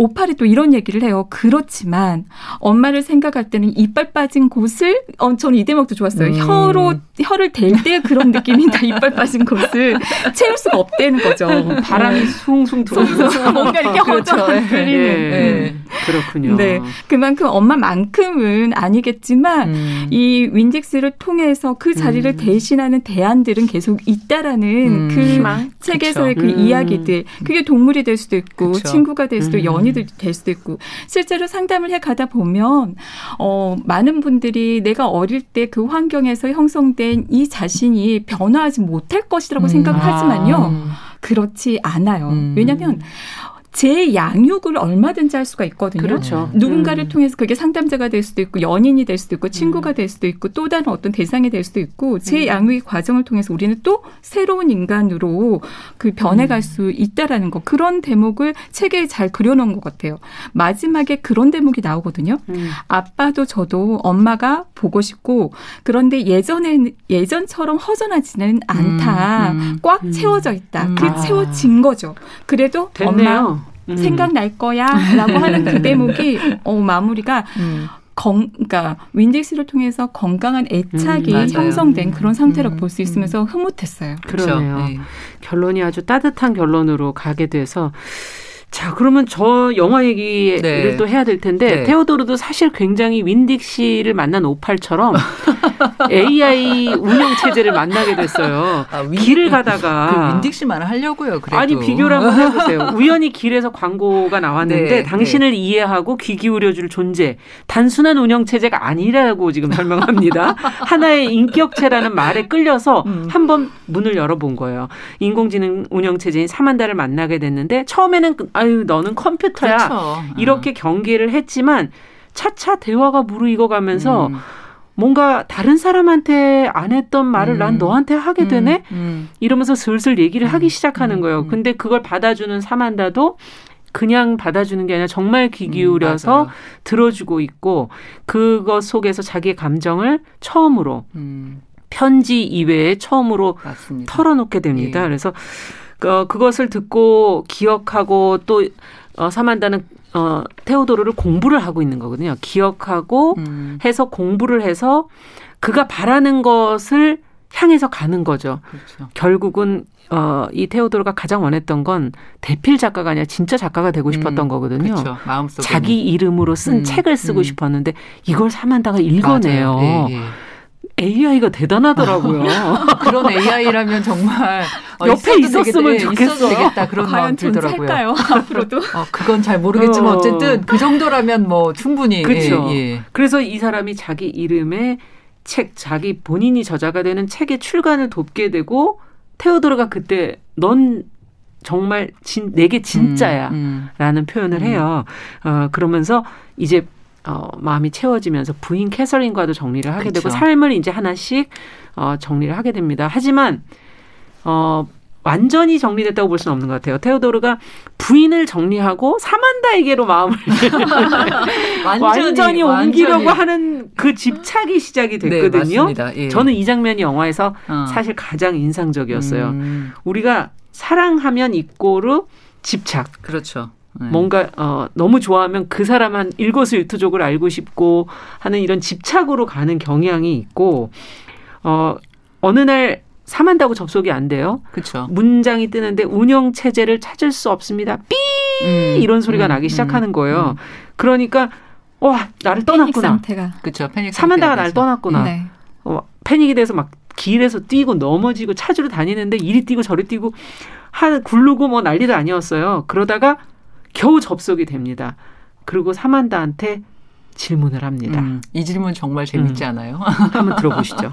Speaker 4: 오팔이 또 이런 얘기를 해요. 그렇지만 엄마를 생각할 때는 이빨 빠진 곳을 어, 저는 이 대목도 좋았어요. 음. 혀로 혀를 댈 때 그런 느낌이다. 이빨 빠진 곳을 채울 수가 없다는 거죠.
Speaker 1: 바람이 숭숭 들어오면서
Speaker 4: 뭔가 이렇게 그렇죠. 허전한
Speaker 1: 그리는. 네. 네. 그렇군요.
Speaker 4: 네, 그만큼 엄마만큼은 아니겠지만 음. 이 윈직스를 통해서 그 자리를 음. 대신하는 대안들은 계속 있다라는 음. 그 희망? 책에서의 그쵸. 그 음. 이야기들. 그게 동물이 될 수도 있고 그쵸. 친구가 될 수도 연인 연이 될 수도 있고 실제로 상담을 해 가다 보면 어 많은 분들이 내가 어릴 때 그 환경에서 형성된 이 자신이 변화하지 못할 것이라고 음. 생각하지만요. 아. 그렇지 않아요. 음. 왜냐하면 제 양육을 얼마든지 할 수가 있거든요.
Speaker 1: 그렇죠.
Speaker 4: 누군가를 음. 통해서 그게 상담자가 될 수도 있고 연인이 될 수도 있고 친구가 음. 될 수도 있고 또 다른 어떤 대상이 될 수도 있고 제 음. 양육의 과정을 통해서 우리는 또 새로운 인간으로 그 변해갈 음. 수 있다라는 거 그런 대목을 책에 잘 그려놓은 것 같아요. 마지막에 그런 대목이 나오거든요. 음. 아빠도 저도 엄마가 보고 싶고 그런데 예전에 예전처럼 허전하지는 않다. 음. 꽉 채워져 있다. 그 아. 채워진 거죠. 그래도 됐네요. 엄마 음. 생각날 거야라고 하는 그 대목이 어 마무리가 음. 건, 그러니까 윈덱스를 통해서 건강한 애착이 음, 형성된 그런 상태라고 음, 볼수 있으면서 흐뭇했어요.
Speaker 1: 그러네요. 네. 결론이 아주 따뜻한 결론으로 가게 돼서 자, 그러면 저 영화 얘기를 네. 또 해야 될 텐데 네. 테오도르도 사실 굉장히 윈딕 씨를 만난 오팔처럼 AI 운영 체제를 만나게 됐어요. 아, 윈, 길을 가다가
Speaker 3: 그 윈딕 씨만 하려고요. 그래도.
Speaker 1: 아니 비교를 한번 해보세요. 우연히 길에서 광고가 나왔는데 네, 당신을 네. 이해하고 귀 기울여줄 존재, 단순한 운영 체제가 아니라고 지금 설명합니다. 하나의 인격체라는 말에 끌려서 음. 한번 문을 열어본 거예요. 인공지능 운영 체제인 사만다를 만나게 됐는데 처음에는 아유 너는 컴퓨터야 그렇죠. 이렇게 어. 경계를 했지만 차차 대화가 무르익어가면서 음. 뭔가 다른 사람한테 안 했던 말을 음. 난 너한테 하게 음. 되네 음. 이러면서 슬슬 얘기를 하기 음. 시작하는 거예요. 음. 근데 그걸 받아주는 사만다도 그냥 받아주는 게 아니라 정말 귀 기울여서 음, 들어주고 있고 그것 속에서 자기의 감정을 처음으로 음. 편지 이외에 처음으로 맞습니다. 털어놓게 됩니다. 예. 그래서 어, 그것을 듣고 기억하고 또 어, 사만다는 어, 테오도르를 공부를 하고 있는 거거든요. 기억하고 음. 해서 공부를 해서 그가 바라는 것을 향해서 가는 거죠. 그렇죠. 결국은 어, 이 테오도르가 가장 원했던 건 대필 작가가 아니라 진짜 작가가 되고 싶었던 음, 거거든요. 그렇죠.
Speaker 3: 마음속에
Speaker 1: 자기 이름으로 쓴 음, 책을 쓰고 음. 싶었는데 이걸 사만다가 읽어내요. 예, 예. AI가 대단하더라고요.
Speaker 3: 그런 AI라면 정말
Speaker 1: 어, 옆에 있었으면 되겠, 좋겠어.
Speaker 3: 되겠다 그런 마음 들더라고요.
Speaker 4: 살까요? 앞으로도?
Speaker 3: 어, 그건 잘 모르겠지만 어. 쨌든 그 정도라면 뭐 충분히.
Speaker 1: 그렇죠. 예, 예. 그래서 이 사람이 자기 이름에 책, 자기 본인이 저자가 되는 책의 출간을 돕게 되고 테오도르가 그때 넌 정말 진, 내게 진짜야. 음, 음. 라는 표현을 음. 해요. 어, 그러면서 이제 어, 마음이 채워지면서 부인 캐서린과도 정리를 하게 그쵸. 되고 삶을 이제 하나씩 어, 정리를 하게 됩니다. 하지만 어, 완전히 정리됐다고 볼 수는 없는 것 같아요. 테오도르가 부인을 정리하고 사만다에게로 마음을 완전히, 완전히, 옮기려고 완전히. 하는 그 집착이 시작이 네, 됐거든요. 네, 예. 저는 이 장면이 영화에서 어. 사실 가장 인상적이었어요. 음. 우리가 사랑하면 이꼬르 집착.
Speaker 3: 그렇죠.
Speaker 1: 네. 뭔가 어 너무 좋아하면 그 사람 한 일거수일투족을 알고 싶고 하는 이런 집착으로 가는 경향이 있고 어 어느 날 사만다고 접속이 안 돼요.
Speaker 3: 그렇죠.
Speaker 1: 문장이 뜨는데 운영 체제를 찾을 수 없습니다. 삐 음, 이런 소리가 음, 나기 음, 시작하는 거예요. 음. 그러니까 와 나를 떠났구나.
Speaker 4: 상태가.
Speaker 3: 그렇죠. 패닉
Speaker 1: 사만다가 나를 떠났구나. 네. 어, 패닉이 돼서 막 길에서 뛰고 넘어지고 찾으러 다니는데 이리 뛰고 저리 뛰고 한 굴르고 뭐 난리도 아니었어요. 그러다가 겨우 접속이 됩니다. 그리고 사만다한테 질문을 합니다. 음,
Speaker 3: 이 질문 정말 재밌지 음. 않아요?
Speaker 1: 한번 들어보시죠.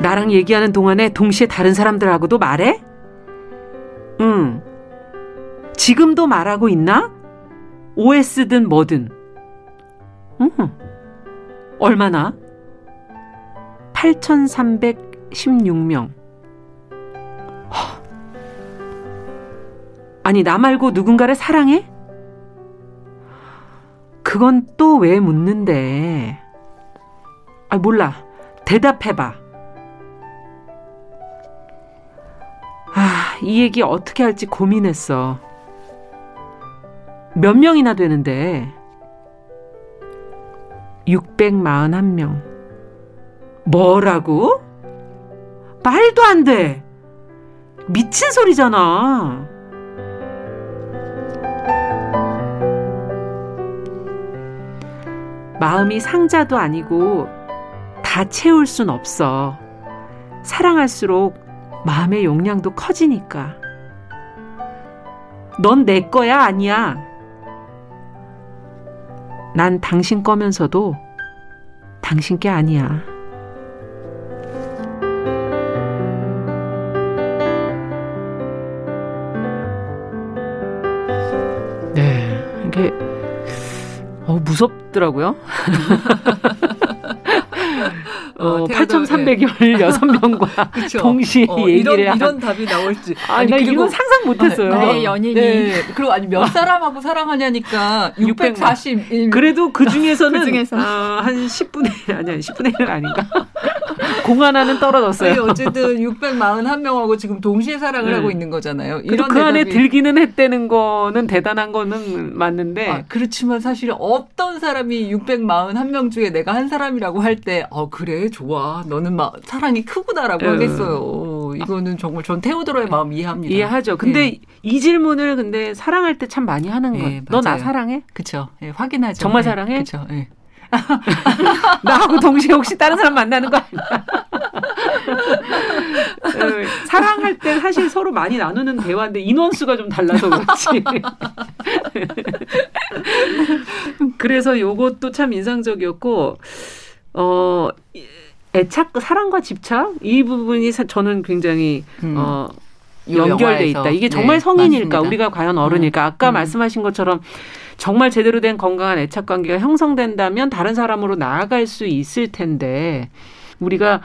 Speaker 1: 나랑 얘기하는 동안에 동시에 다른 사람들하고도 말해? 응. 지금도 말하고 있나? OS든 뭐든. 응. 얼마나? 8,316명. 아니, 나 말고 누군가를 사랑해? 그건 또 왜 묻는데? 아, 몰라. 대답해봐. 아, 이 얘기 어떻게 할지 고민했어. 몇 명이나 되는데? 641명. 뭐라고? 말도 안 돼! 미친 소리잖아. 마음이 상자도 아니고 다 채울 순 없어. 사랑할수록 마음의 용량도 커지니까. 넌 내 거야, 아니야. 난 당신 거면서도 당신 게 아니야. 무섭더라고요. 어, 8,316명과 네. 동시에
Speaker 3: 어,
Speaker 1: 얘기를
Speaker 3: 이런, 이런 답이 나올지.
Speaker 1: 아니, 나 이건 상상 못했어요.
Speaker 4: 나의 연인이.
Speaker 3: 네. 그리고 아니 몇 사람하고 사랑하냐니까 641.
Speaker 1: 그래도 그 중에서는
Speaker 4: 그 중에서.
Speaker 1: 어, 한 10분의 아니 아니 10분의 1은 아닌가. 공 하나는 떨어졌어요.
Speaker 3: 어쨌든 641명하고 지금 동시에 사랑을
Speaker 1: 네.
Speaker 3: 하고 있는 거잖아요. 이런
Speaker 1: 그 안에
Speaker 3: 대답이-
Speaker 1: 들기는 했다는 거는 대단한 거는 맞는데
Speaker 3: 아, 그렇지만 사실 어떤 사람이 641명 중에 내가 한 사람이라고 할 때, 어, 그래, 좋아. 너는 막 사랑이 크구나라고
Speaker 1: 음.
Speaker 3: 하겠어요. 이거는 정말 전 테오도로의 마음 이해합니다.
Speaker 1: 이해하죠. 근데
Speaker 3: 네.
Speaker 1: 이 질문을 근데 사랑할 때 참 많이 하는 거예요.
Speaker 3: 네,
Speaker 1: 너나
Speaker 3: 맞아요.
Speaker 1: 사랑해?
Speaker 3: 그쵸. 예, 확인하죠.
Speaker 1: 정말
Speaker 3: 예,
Speaker 1: 사랑해?
Speaker 3: 그쵸. 예.
Speaker 1: 나하고 동시에 혹시 다른 사람 만나는 거 아니야? 어, 사랑할 때 사실 서로 많이 나누는 대화인데 인원수가 좀 달라서 그렇지. 그래서 요것도 참 인상적이었고, 어, 애착, 사랑과 집착? 이 부분이 사- 저는 굉장히,
Speaker 3: 음.
Speaker 1: 어,
Speaker 3: 요
Speaker 1: 연결돼
Speaker 3: 영화에서.
Speaker 1: 있다. 이게 정말
Speaker 3: 네,
Speaker 1: 성인일까?
Speaker 3: 맞습니다.
Speaker 1: 우리가 과연 어른일까? 아까
Speaker 3: 음.
Speaker 1: 말씀하신 것처럼 정말 제대로 된 건강한 애착 관계가 형성된다면 다른 사람으로 나아갈 수 있을 텐데 우리가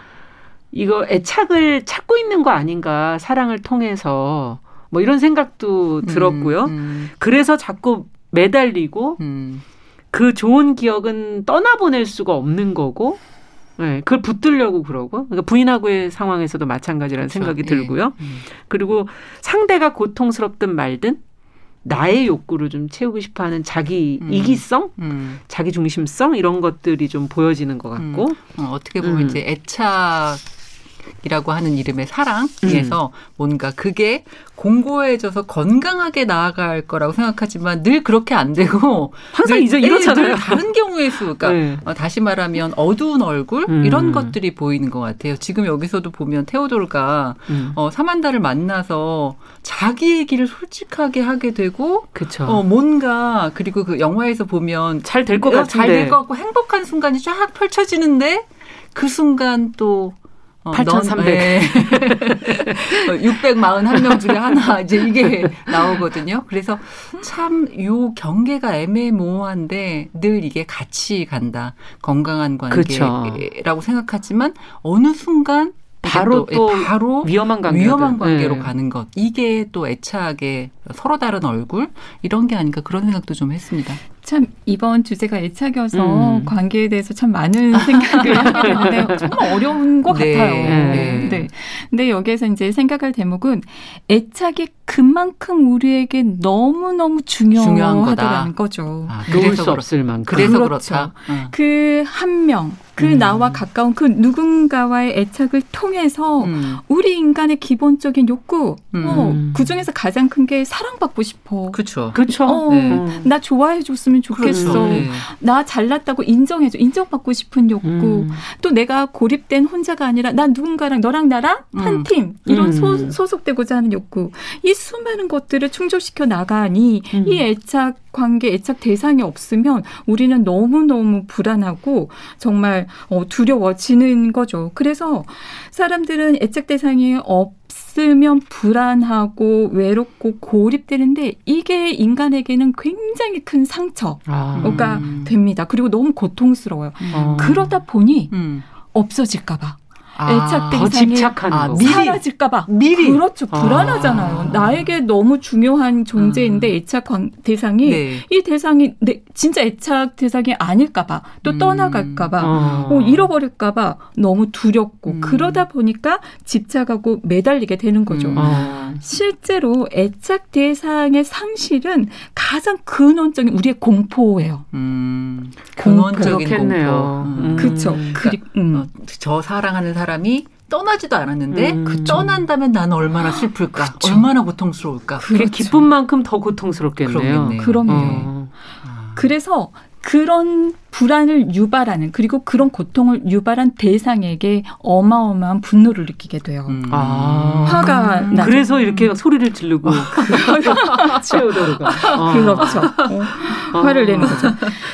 Speaker 1: 이거 애착을 찾고 있는 거 아닌가? 사랑을 통해서 뭐 이런 생각도 들었고요.
Speaker 3: 음,
Speaker 1: 그래서 자꾸 매달리고
Speaker 3: 음,
Speaker 1: 그 좋은 기억은 떠나보낼 수가 없는 거고, 네, 그걸 붙들려고 그러고, 그러니까 부인하고의 상황에서도 마찬가지라는
Speaker 3: 그렇죠.
Speaker 1: 생각이
Speaker 3: 예.
Speaker 1: 들고요.
Speaker 3: 음.
Speaker 1: 그리고 상대가 고통스럽든 말든 나의 욕구를 좀 채우고 싶어하는 자기
Speaker 3: 음.
Speaker 1: 이기성,
Speaker 3: 음.
Speaker 1: 자기 중심성 이런 것들이 좀 보여지는 것 같고,
Speaker 3: 어, 어떻게 보면
Speaker 1: 음.
Speaker 3: 이제 애착 이라고 하는 이름의 사랑에서 뭔가 그게 공고해져서 건강하게 나아갈 거라고 생각하지만 늘 그렇게 안 되고
Speaker 1: 항상
Speaker 3: 늘-
Speaker 1: 이제
Speaker 3: 예,
Speaker 1: 이렇잖아요.
Speaker 3: 늘 다른 경우의 수, 그러니까
Speaker 1: 네.
Speaker 3: 어, 다시 말하면 어두운 얼굴
Speaker 1: 음.
Speaker 3: 이런 것들이 보이는 것 같아요. 지금 여기서도 보면 테오도르가
Speaker 1: 음.
Speaker 3: 어, 사만다를 만나서 자기 얘기를 솔직하게 하게 되고
Speaker 1: 그쵸.
Speaker 3: 어, 뭔가 그리고 그 영화에서 보면
Speaker 1: 잘 될것
Speaker 3: 어,
Speaker 1: 같은데.
Speaker 3: 잘될 것 같고 행복한 순간이 쫙 펼쳐지는데 그 순간 또 어,
Speaker 1: 8,300.
Speaker 3: 네. 641명 중에 하나 이제 이게 나오거든요. 그래서 참 요 경계가 애매모호한데 늘 이게 같이 간다. 건강한. 관계라고 생각하지만 어느 순간
Speaker 1: 바로
Speaker 3: 또,
Speaker 1: 또
Speaker 3: 예, 바로
Speaker 1: 위험한 관계
Speaker 3: 위험한 관계로 가는 것. 이게 또 애착의 서로 다른 얼굴 이런 게 아닌가 그런 생각도 좀 했습니다.
Speaker 4: 참 이번 주제가 애착이어서
Speaker 1: 음.
Speaker 4: 관계에 대해서 참 많은 생각을 하게 되는데 정말 어려운 것
Speaker 3: 네,
Speaker 4: 같아요.
Speaker 1: 네.
Speaker 4: 네. 근데 여기에서 이제 생각할 대목은 애착이 그만큼 우리에게 너무 너무. 중요하다는 거죠.
Speaker 3: 아,
Speaker 1: 놓을
Speaker 3: 그래서
Speaker 1: 수
Speaker 3: 그렇,
Speaker 1: 없을 만큼.
Speaker 3: 그래서
Speaker 4: 그렇죠.
Speaker 3: 그렇다. 어.
Speaker 4: 그한 명, 그
Speaker 1: 음.
Speaker 4: 나와 가까운 그 누군가와의 애착을 통해서
Speaker 3: 음.
Speaker 4: 우리 인간의 기본적인 욕구,
Speaker 3: 음.
Speaker 4: 어, 그 중에서 가장 큰 게 사랑받고 싶어.
Speaker 3: 그렇죠.
Speaker 4: 그렇죠. 어,
Speaker 3: 네.
Speaker 4: 나 좋아해 줬으면 좋겠어.
Speaker 1: 그렇죠.
Speaker 3: 네.
Speaker 4: 나 잘났다고 인정해줘. 인정받고 싶은 욕구.
Speaker 1: 음.
Speaker 4: 또 내가 고립된 혼자가 아니라 난 누군가랑 너랑 나랑
Speaker 3: 음.
Speaker 4: 한 팀. 이런
Speaker 1: 음.
Speaker 4: 소, 소속되고자 하는 욕구. 이 수많은 것들을 충족시켜 나가니
Speaker 1: 음.
Speaker 4: 이 애착 관계, 애착 대상이 없으면 우리는 너무너무 불안하고 정말 어, 두려워지는 거죠. 그래서 사람들은 애착 대상이 없으면 불안하고 외롭고 고립되는데 이게 인간에게는 굉장히 큰 상처가 아. 음. 됩니다. 그리고 너무 고통스러워요. 음. 그러다 보니 음. 없어질까봐. 아, 애착 대상이 아, 사라질까봐 미리 그렇죠 불안하잖아요. 아. 나에게 너무 중요한 존재인데 음. 애착 대상이 네. 이 대상이 내 진짜 애착 대상이 아닐까봐 또 음. 떠나갈까봐 어. 어, 잃어버릴까봐 너무 두렵고 음. 그러다 보니까 집착하고 매달리게 되는 거죠. 음. 어. 실제로 애착 대상의 상실은 가장 근원적인 우리의 공포예요. 음.
Speaker 3: 근원적인 공포.
Speaker 4: 그렇죠.
Speaker 3: 그러니까, 어, 저 사랑하는 사람 사람이 떠나지도 않았는데 음. 떠난다면 나는 얼마나 슬플까, 그쵸. 얼마나 고통스러울까.
Speaker 1: 그게 기쁜 만큼 더 고통스럽겠네요.
Speaker 4: 그럼요. 어. 그래서 그런 불안을 유발하는 그리고 그런 고통을 유발한 대상에게 어마어마한 분노를 느끼게 돼요. 음. 아. 화가
Speaker 1: 음. 나죠. 그래서 이렇게 소리를 지르고
Speaker 4: 최우도르가 아. 그렇죠. 어. 아. 화를 내는 거죠.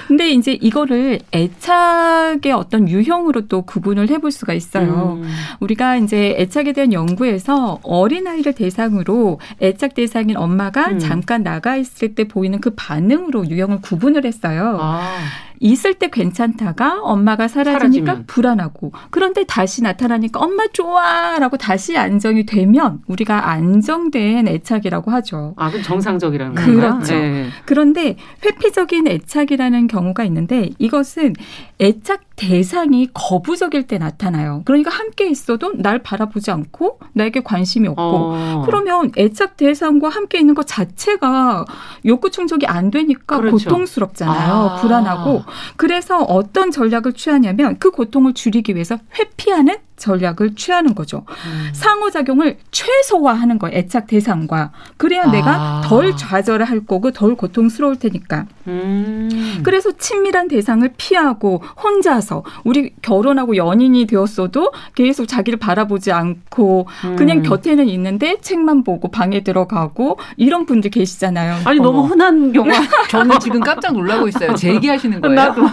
Speaker 4: 근데 이제 이거를 애착의 어떤 유형으로 또 구분을 해볼 수가 있어요. 음. 우리가 이제 애착에 대한 연구에서 어린 아이를 대상으로 애착 대상인 엄마가 음. 잠깐 나가 있을 때 보이는 그 반응으로 유형을 구분을 했어요. 아. 있을 때 괜찮다가 엄마가 사라지니까 사라지면. 불안하고 그런데 다시 나타나니까 엄마 좋아라고 다시 안정이 되면 우리가 안정된 애착이라고 하죠.
Speaker 1: 아, 그 정상적이라는 거예요.
Speaker 4: 그렇죠. 네. 그런데 회피적인 애착이라는 경우가 있는데 이것은 애착 대상이 거부적일 때 나타나요. 그러니까 함께 있어도 날 바라보지 않고 나에게 관심이 없고 어. 그러면 애착 대상과 함께 있는 것 자체가 욕구 충족이 안 되니까 그렇죠. 고통스럽잖아요. 아. 불안하고 그래서 어떤 전략을 취하냐면 그 고통을 줄이기 위해서 회피하는 전략을 취하는 거죠. 음. 상호작용을 최소화하는 거예요. 애착 대상과. 그래야 아. 내가 덜 좌절할 거고 덜 고통스러울 테니까. 음. 그래서 친밀한 대상을 피하고 혼자서 우리 결혼하고 연인이 되었어도 계속 자기를 바라보지 않고 음. 그냥 곁에는 있는데 책만 보고 방에 들어가고 이런 분들 계시잖아요.
Speaker 1: 아니 어머. 너무 흔한 경우.
Speaker 3: 저는 지금 깜짝 놀라고 있어요. 제 얘기하시는 거예요?
Speaker 1: 나도.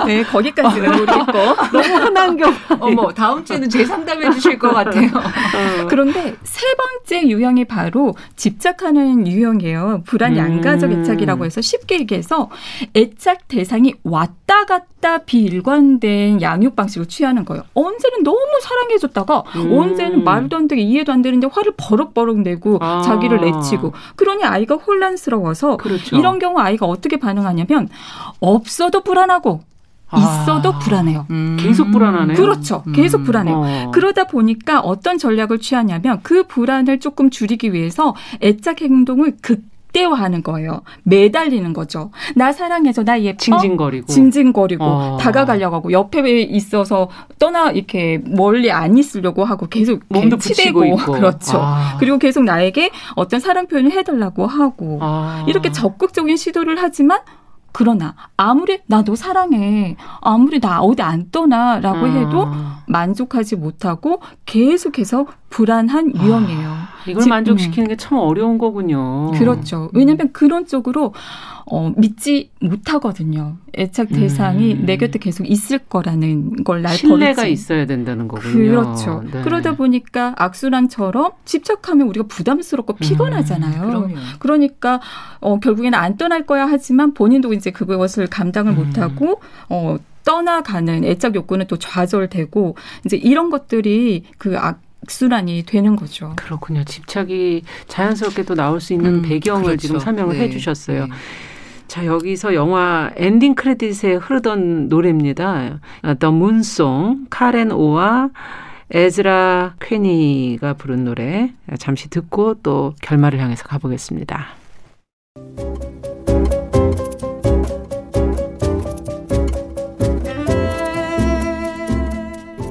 Speaker 4: 네, 거기까지는 모르겠고.
Speaker 1: 너무 흔한 경우.
Speaker 3: 어머, 다음 주에는 제 상담해 주실 것 같아요.
Speaker 4: 어. 그런데 세 번째 유형이 바로 집착하는 유형이에요. 불안 양가적 음. 애착이라고 해서 쉽게 얘기해서 애착 대상이 왔다 갔다 비일관된 양육 방식을 취하는 거예요. 언제는 너무 사랑해줬다가 음. 언제는 말도 안 되게 이해도 안 되는데 화를 버럭버럭 내고 아. 자기를 내치고 그러니 아이가 혼란스러워서 그렇죠. 이런 경우 아이가 어떻게 반응하냐면 없어도 불안하고 있어도 아, 불안해요.
Speaker 1: 음. 계속 불안하네요.
Speaker 4: 그렇죠. 계속 음. 불안해요. 어. 그러다 보니까 어떤 전략을 취하냐면 그 불안을 조금 줄이기 위해서 애착 행동을 극 극대화하는 거예요. 매달리는 거죠. 나 사랑해서 나 예뻐.
Speaker 1: 징징거리고.
Speaker 4: 징징거리고. 어. 다가가려고 하고 옆에 있어서 떠나 이렇게 멀리 안 있으려고 하고 계속
Speaker 1: 몸도 치대고.
Speaker 4: 그렇죠. 아. 그리고 계속 나에게 어떤 사랑 표현을 해달라고 하고 아. 이렇게 적극적인 시도를 하지만 그러나 아무리 나도 사랑해 아무리 나 어디 안 떠나라고 해도 음. 만족하지 못하고 계속해서 불안한 아, 유형이에요. 아,
Speaker 1: 이걸 만족시키는 음. 게참 어려운 거군요.
Speaker 4: 그렇죠. 왜냐하면 그런 쪽으로 어, 믿지 못하거든요. 애착 대상이 음. 내 곁에 계속 있을 거라는 걸 날
Speaker 1: 신뢰가 버리지. 있어야 된다는 거군요.
Speaker 4: 그렇죠. 네. 그러다 보니까 악순환처럼 집착하면 우리가 부담스럽고 음, 피곤하잖아요. 음, 그러니까 어, 결국에는 안 떠날 거야 하지만 본인도 이제 그것을 감당을 음. 못하고 어, 떠나가는 애착 욕구는 또 좌절되고 이제 이런 것들이 그 악, 순환이 되는 거죠.
Speaker 1: 그렇군요. 집착이 자연스럽게 또 나올 수 있는 음, 배경을 그렇죠. 지금 설명을 네. 해주셨어요. 네. 자, 여기서 영화 엔딩 크레딧에 흐르던 노래입니다. The Moon Song, 카렌 오와 에즈라 퀘니가 부른 노래 잠시 듣고 또 결말을 향해서 가보겠습니다.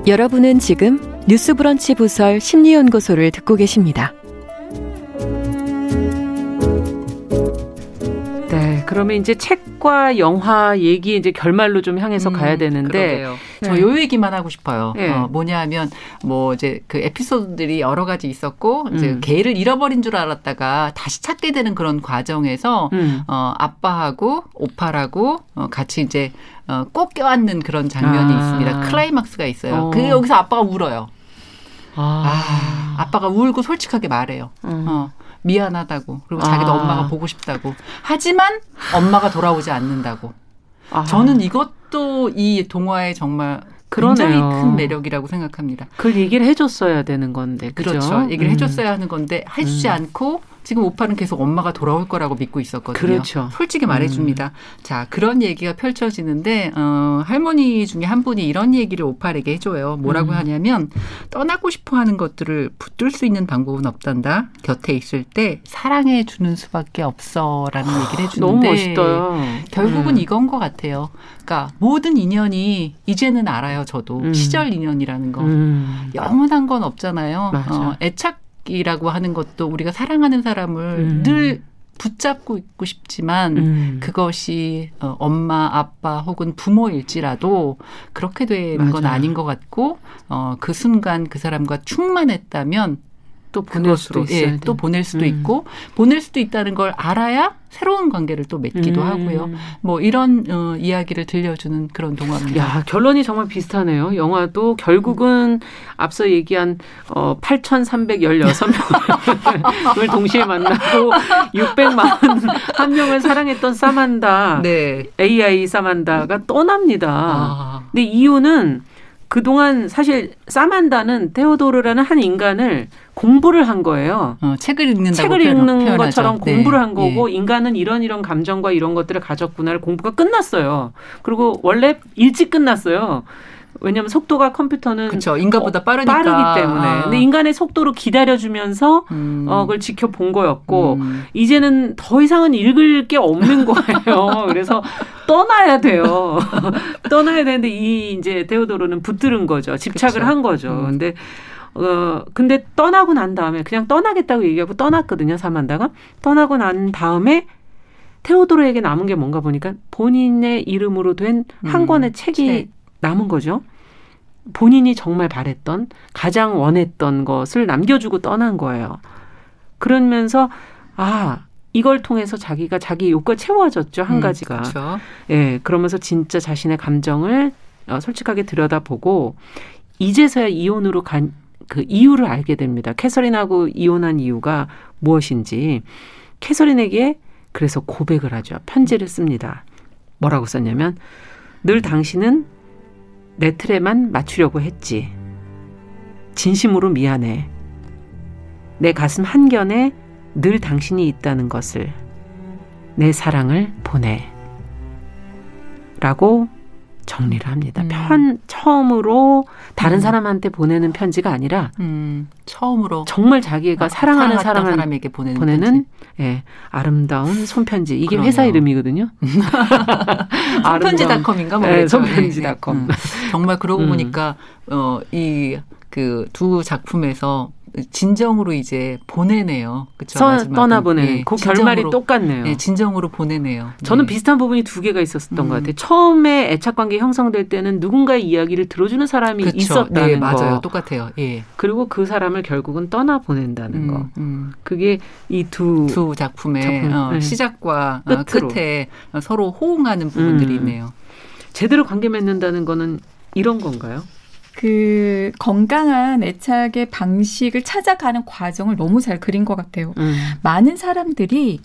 Speaker 2: 여러분은 지금 뉴스브런치 부설 심리연구소를 듣고 계십니다.
Speaker 1: 그러면 이제 책과 영화 얘기 이제 결말로 좀 향해서 음, 가야 되는데
Speaker 3: 네. 저요 얘기만 하고 싶어요. 네. 어, 뭐냐하면 뭐 이제 그 에피소드들이 여러 가지 있었고 이제 음. 개를 잃어버린 줄 알았다가 다시 찾게 되는 그런 과정에서 음. 어, 아빠하고 오빠라고 어, 같이 이제 어, 꼭 껴안는 그런 장면이 아. 있습니다. 클라이막스가 있어요. 어. 그 여기서 아빠가 울어요. 아. 아 아빠가 울고 솔직하게 말해요. 음. 어. 미안하다고 그리고 자기도 아. 엄마가 보고 싶다고 하지만 엄마가 돌아오지 않는다고 아. 저는 이것도 이 동화의 정말 굉장히 큰 매력이라고 생각합니다.
Speaker 1: 그걸 얘기를 해줬어야 되는 건데
Speaker 3: 그죠? 그렇죠. 얘기를 음. 해줬어야 하는 건데 해주지 음. 않고 지금 오빠는 계속 엄마가 돌아올 거라고 믿고 있었거든요. 그렇죠. 솔직히 말해줍니다. 음. 자 그런 얘기가 펼쳐지는데 어, 할머니 중에 한 분이 이런 얘기를 오빠에게 해줘요. 뭐라고 음. 하냐면 떠나고 싶어하는 것들을 붙들 수 있는 방법은 없단다. 곁에 있을 때 사랑해 주는 수밖에 없어라는 얘기를 해주는데
Speaker 1: 너무 멋있어요.
Speaker 3: 결국은 음. 이건 것 같아요. 그러니까 모든 인연이 이제는 알아요. 저도 음. 시절 인연이라는 거 음. 영원한 건 없잖아요. 어, 애착 이라고 하는 것도 우리가 사랑하는 사람을 음. 늘 붙잡고 있고 싶지만 음. 그것이 어, 엄마, 아빠 혹은 부모일지라도 그렇게 되는 맞아. 건 아닌 것 같고 어, 그 순간 그 사람과 충만했다면 또 보낼 수도 예, 또 보낼 수도 음. 있고 보낼 수도 있다는 걸 알아야 새로운 관계를 또 맺기도 음. 하고요. 뭐 이런 어, 이야기를 들려주는 그런 동화입니다.
Speaker 1: 야 결론이 정말 비슷하네요. 영화도 결국은 앞서 얘기한 어, 8,316명을 동시에 만나고 600만 한 명을 사랑했던 사만다, 네. AI 사만다가 떠납니다. 아. 근데 이유는 그동안 사실 사만다는 테오도르라는 한 인간을 공부를 한 거예요.
Speaker 3: 어, 책을 읽는다고
Speaker 1: 책을 읽는 표현하죠. 것처럼 네. 공부를 한 거고 네. 인간은 이런 이런 감정과 이런 것들을 가졌구나를 공부가 끝났어요. 그리고 원래 일찍 끝났어요. 왜냐하면 속도가 컴퓨터는
Speaker 3: 그쵸, 인간보다 어, 빠르니까.
Speaker 1: 빠르기 때문에. 아. 근데 인간의 속도로 기다려주면서 음. 어, 그걸 지켜본 거였고 음. 이제는 더 이상은 읽을 게 없는 거예요. 그래서 떠나야 돼요. 떠나야 되는데 이 이제 데오도로는 붙들은 거죠. 집착을 그쵸. 한 거죠. 음. 근데 어, 근데 떠나고 난 다음에 그냥 떠나겠다고 얘기하고 떠났거든요, 사만다가. 떠나고 난 다음에 테오도로에게 남은 게 뭔가 보니까 본인의 이름으로 된한 음, 권의 책이 책. 남은 거죠. 본인이 정말 바랬던 가장 원했던 것을 남겨주고 떠난 거예요. 그러면서 아 이걸 통해서 자기가 자기 욕구가 채워졌죠 한 음, 가지가. 그렇죠. 예, 그러면서 진짜 자신의 감정을 어, 솔직하게 들여다보고 이제서야 이혼으로 간 그 이유를 알게 됩니다. 캐서린하고 이혼한 이유가 무엇인지 캐서린에게 그래서 고백을 하죠. 편지를 씁니다. 뭐라고 썼냐면 늘 당신은 내 틀에만 맞추려고 했지. 진심으로 미안해. 내 가슴 한켠에 늘 당신이 있다는 것을 내 사랑을 보내. 라고 정리를 합니다. 음. 편 처음으로 다른 음. 사람한테 보내는 편지가 아니라 음.
Speaker 3: 처음으로
Speaker 1: 정말 자기가 아, 사랑하는 사람 사람에게 보내는, 보내는 예, 아름다운 손편지. 이게 그럼요. 회사 이름이거든요.
Speaker 3: 손편지닷컴인가
Speaker 1: 모르겠죠. 네, 손편지닷컴. 음.
Speaker 3: 정말 그러고 음. 보니까 어, 이 그 두 작품에서 진정으로 이제 보내네요. 그렇죠.
Speaker 1: 떠나보내는 예, 그 결말이 똑같네요.
Speaker 3: 예, 진정으로 보내네요.
Speaker 1: 저는 네. 비슷한 부분이 두 개가 있었던 음. 것 같아요. 처음에 애착 관계 형성될 때는 누군가의 이야기를 들어주는 사람이 그쵸. 있었다는 네,
Speaker 3: 거. 맞아요. 똑같아요. 예.
Speaker 1: 그리고 그 사람을 결국은 떠나 보내다는 음, 거. 음. 그게 이두
Speaker 3: 두 작품의 작품, 어, 네. 시작과 어, 끝에 서로 호응하는 부분들이 음. 있네요.
Speaker 1: 제대로 관계 맺는다는 거는 이런 건가요?
Speaker 4: 그 건강한 애착의 방식을 찾아가는 과정을 너무 잘 그린 것 같아요. 음. 많은 사람들이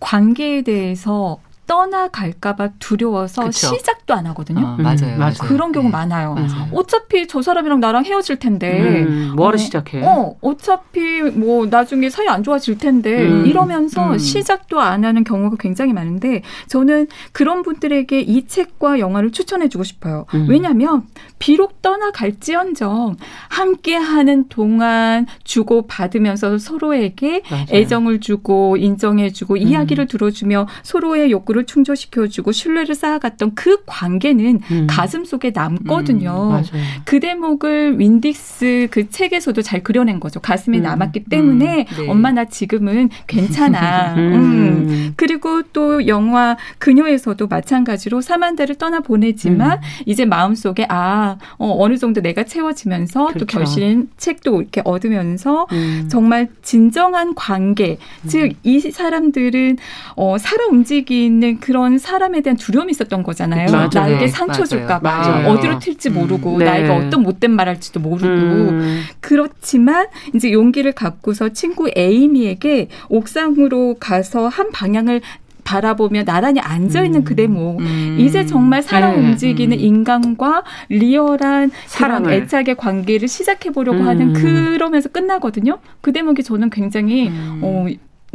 Speaker 4: 관계에 대해서 떠나갈까봐 두려워서 그쵸. 시작도 안 하거든요.
Speaker 3: 어, 맞아요, 음, 맞아요.
Speaker 4: 그런 경우 네. 많아요. 맞아요. 어차피 저 사람이랑 나랑 헤어질 텐데.
Speaker 1: 음, 뭐하러 어, 시작해?
Speaker 4: 어, 어차피 뭐 나중에 사이 안 좋아질 텐데 음, 이러면서 음. 시작도 안 하는 경우가 굉장히 많은데 저는 그런 분들에게 이 책과 영화를 추천해주고 싶어요. 음. 왜냐하면 비록 떠나갈지언정 함께하는 동안 주고 받으면서 서로에게 맞아요. 애정을 주고 인정해주고 이야기를 들어주며 서로의 욕구 욕구를 충족시켜주고 신뢰를 쌓아갔던 그 관계는 음. 가슴 속에 남거든요. 음, 그 대목을 윈딕스 그 책에서도 잘 그려낸 거죠. 가슴에 음, 남았기 때문에 네. 엄마 나 지금은 괜찮아. 음. 그리고 또 영화 그녀에서도 마찬가지로 사만다를 떠나 보내지만 이제 마음 속에 아 어, 어느 정도 내가 채워지면서 그렇죠. 또 결신 책도 이렇게 얻으면서 정말 진정한 관계 즉 이 사람들은 어, 살아 움직이는 그런 사람에 대한 두려움이 있었던 거잖아요. 맞아요. 나에게 상처 줄까 봐 어디로 튈지 음. 모르고 네. 나에게 어떤 못된 말 할지도 모르고 음. 그렇지만 이제 용기를 갖고서 친구 에이미에게 옥상으로 가서 한 방향을 바라보며 나란히 앉아 있는 음. 그 대목. 음. 이제 정말 살아 네. 움직이는 음. 인간과 리얼한 사랑 애착의 관계를 시작해 보려고 음. 하는 그러면서 끝나거든요. 그 대목이 저는 굉장히 음. 어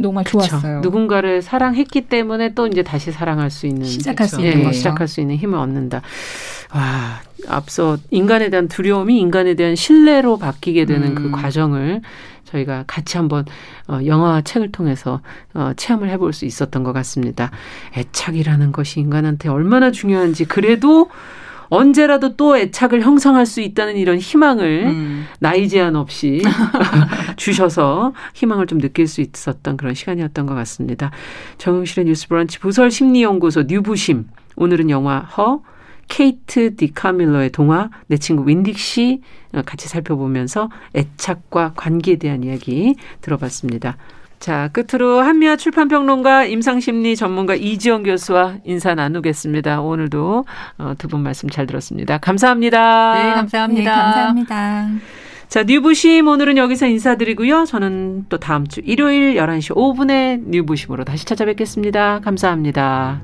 Speaker 4: 정말 그쵸. 좋았어요.
Speaker 1: 누군가를 사랑했기 때문에 또 이제 다시 사랑할 수 있는
Speaker 4: 시작할 그쵸. 수 있는
Speaker 1: 예, 시작할 수 있는 힘을 얻는다. 와, 앞서 인간에 대한 두려움이 인간에 대한 신뢰로 바뀌게 되는 그 음. 그 과정을 저희가 같이 한번 어, 영화와 책을 통해서 어, 체험을 해볼 수 있었던 것 같습니다. 애착이라는 것이 인간한테 얼마나 중요한지 그래도 언제라도 또 애착을 형성할 수 있다는 이런 희망을 음. 나이 제한 없이 주셔서 희망을 좀 느낄 수 있었던 그런 시간이었던 것 같습니다. 정용실의 뉴스 브런치 부설 심리연구소 뉴부심 오늘은 영화 허 케이트 디카밀러의 동화 내 친구 윈딕 씨 같이 살펴보면서 애착과 관계에 대한 이야기 들어봤습니다. 자, 끝으로 한미아 출판평론가 임상심리 전문가 이지영 교수와 인사 나누겠습니다. 오늘도 어, 두분 말씀 잘 들었습니다. 감사합니다.
Speaker 3: 네, 감사합니다.
Speaker 4: 네, 감사합니다.
Speaker 1: 자, 뉴부심 오늘은 여기서 인사드리고요. 저는 또 다음 주 일요일 11시 5분에 뉴부심으로 다시 찾아뵙겠습니다. 감사합니다.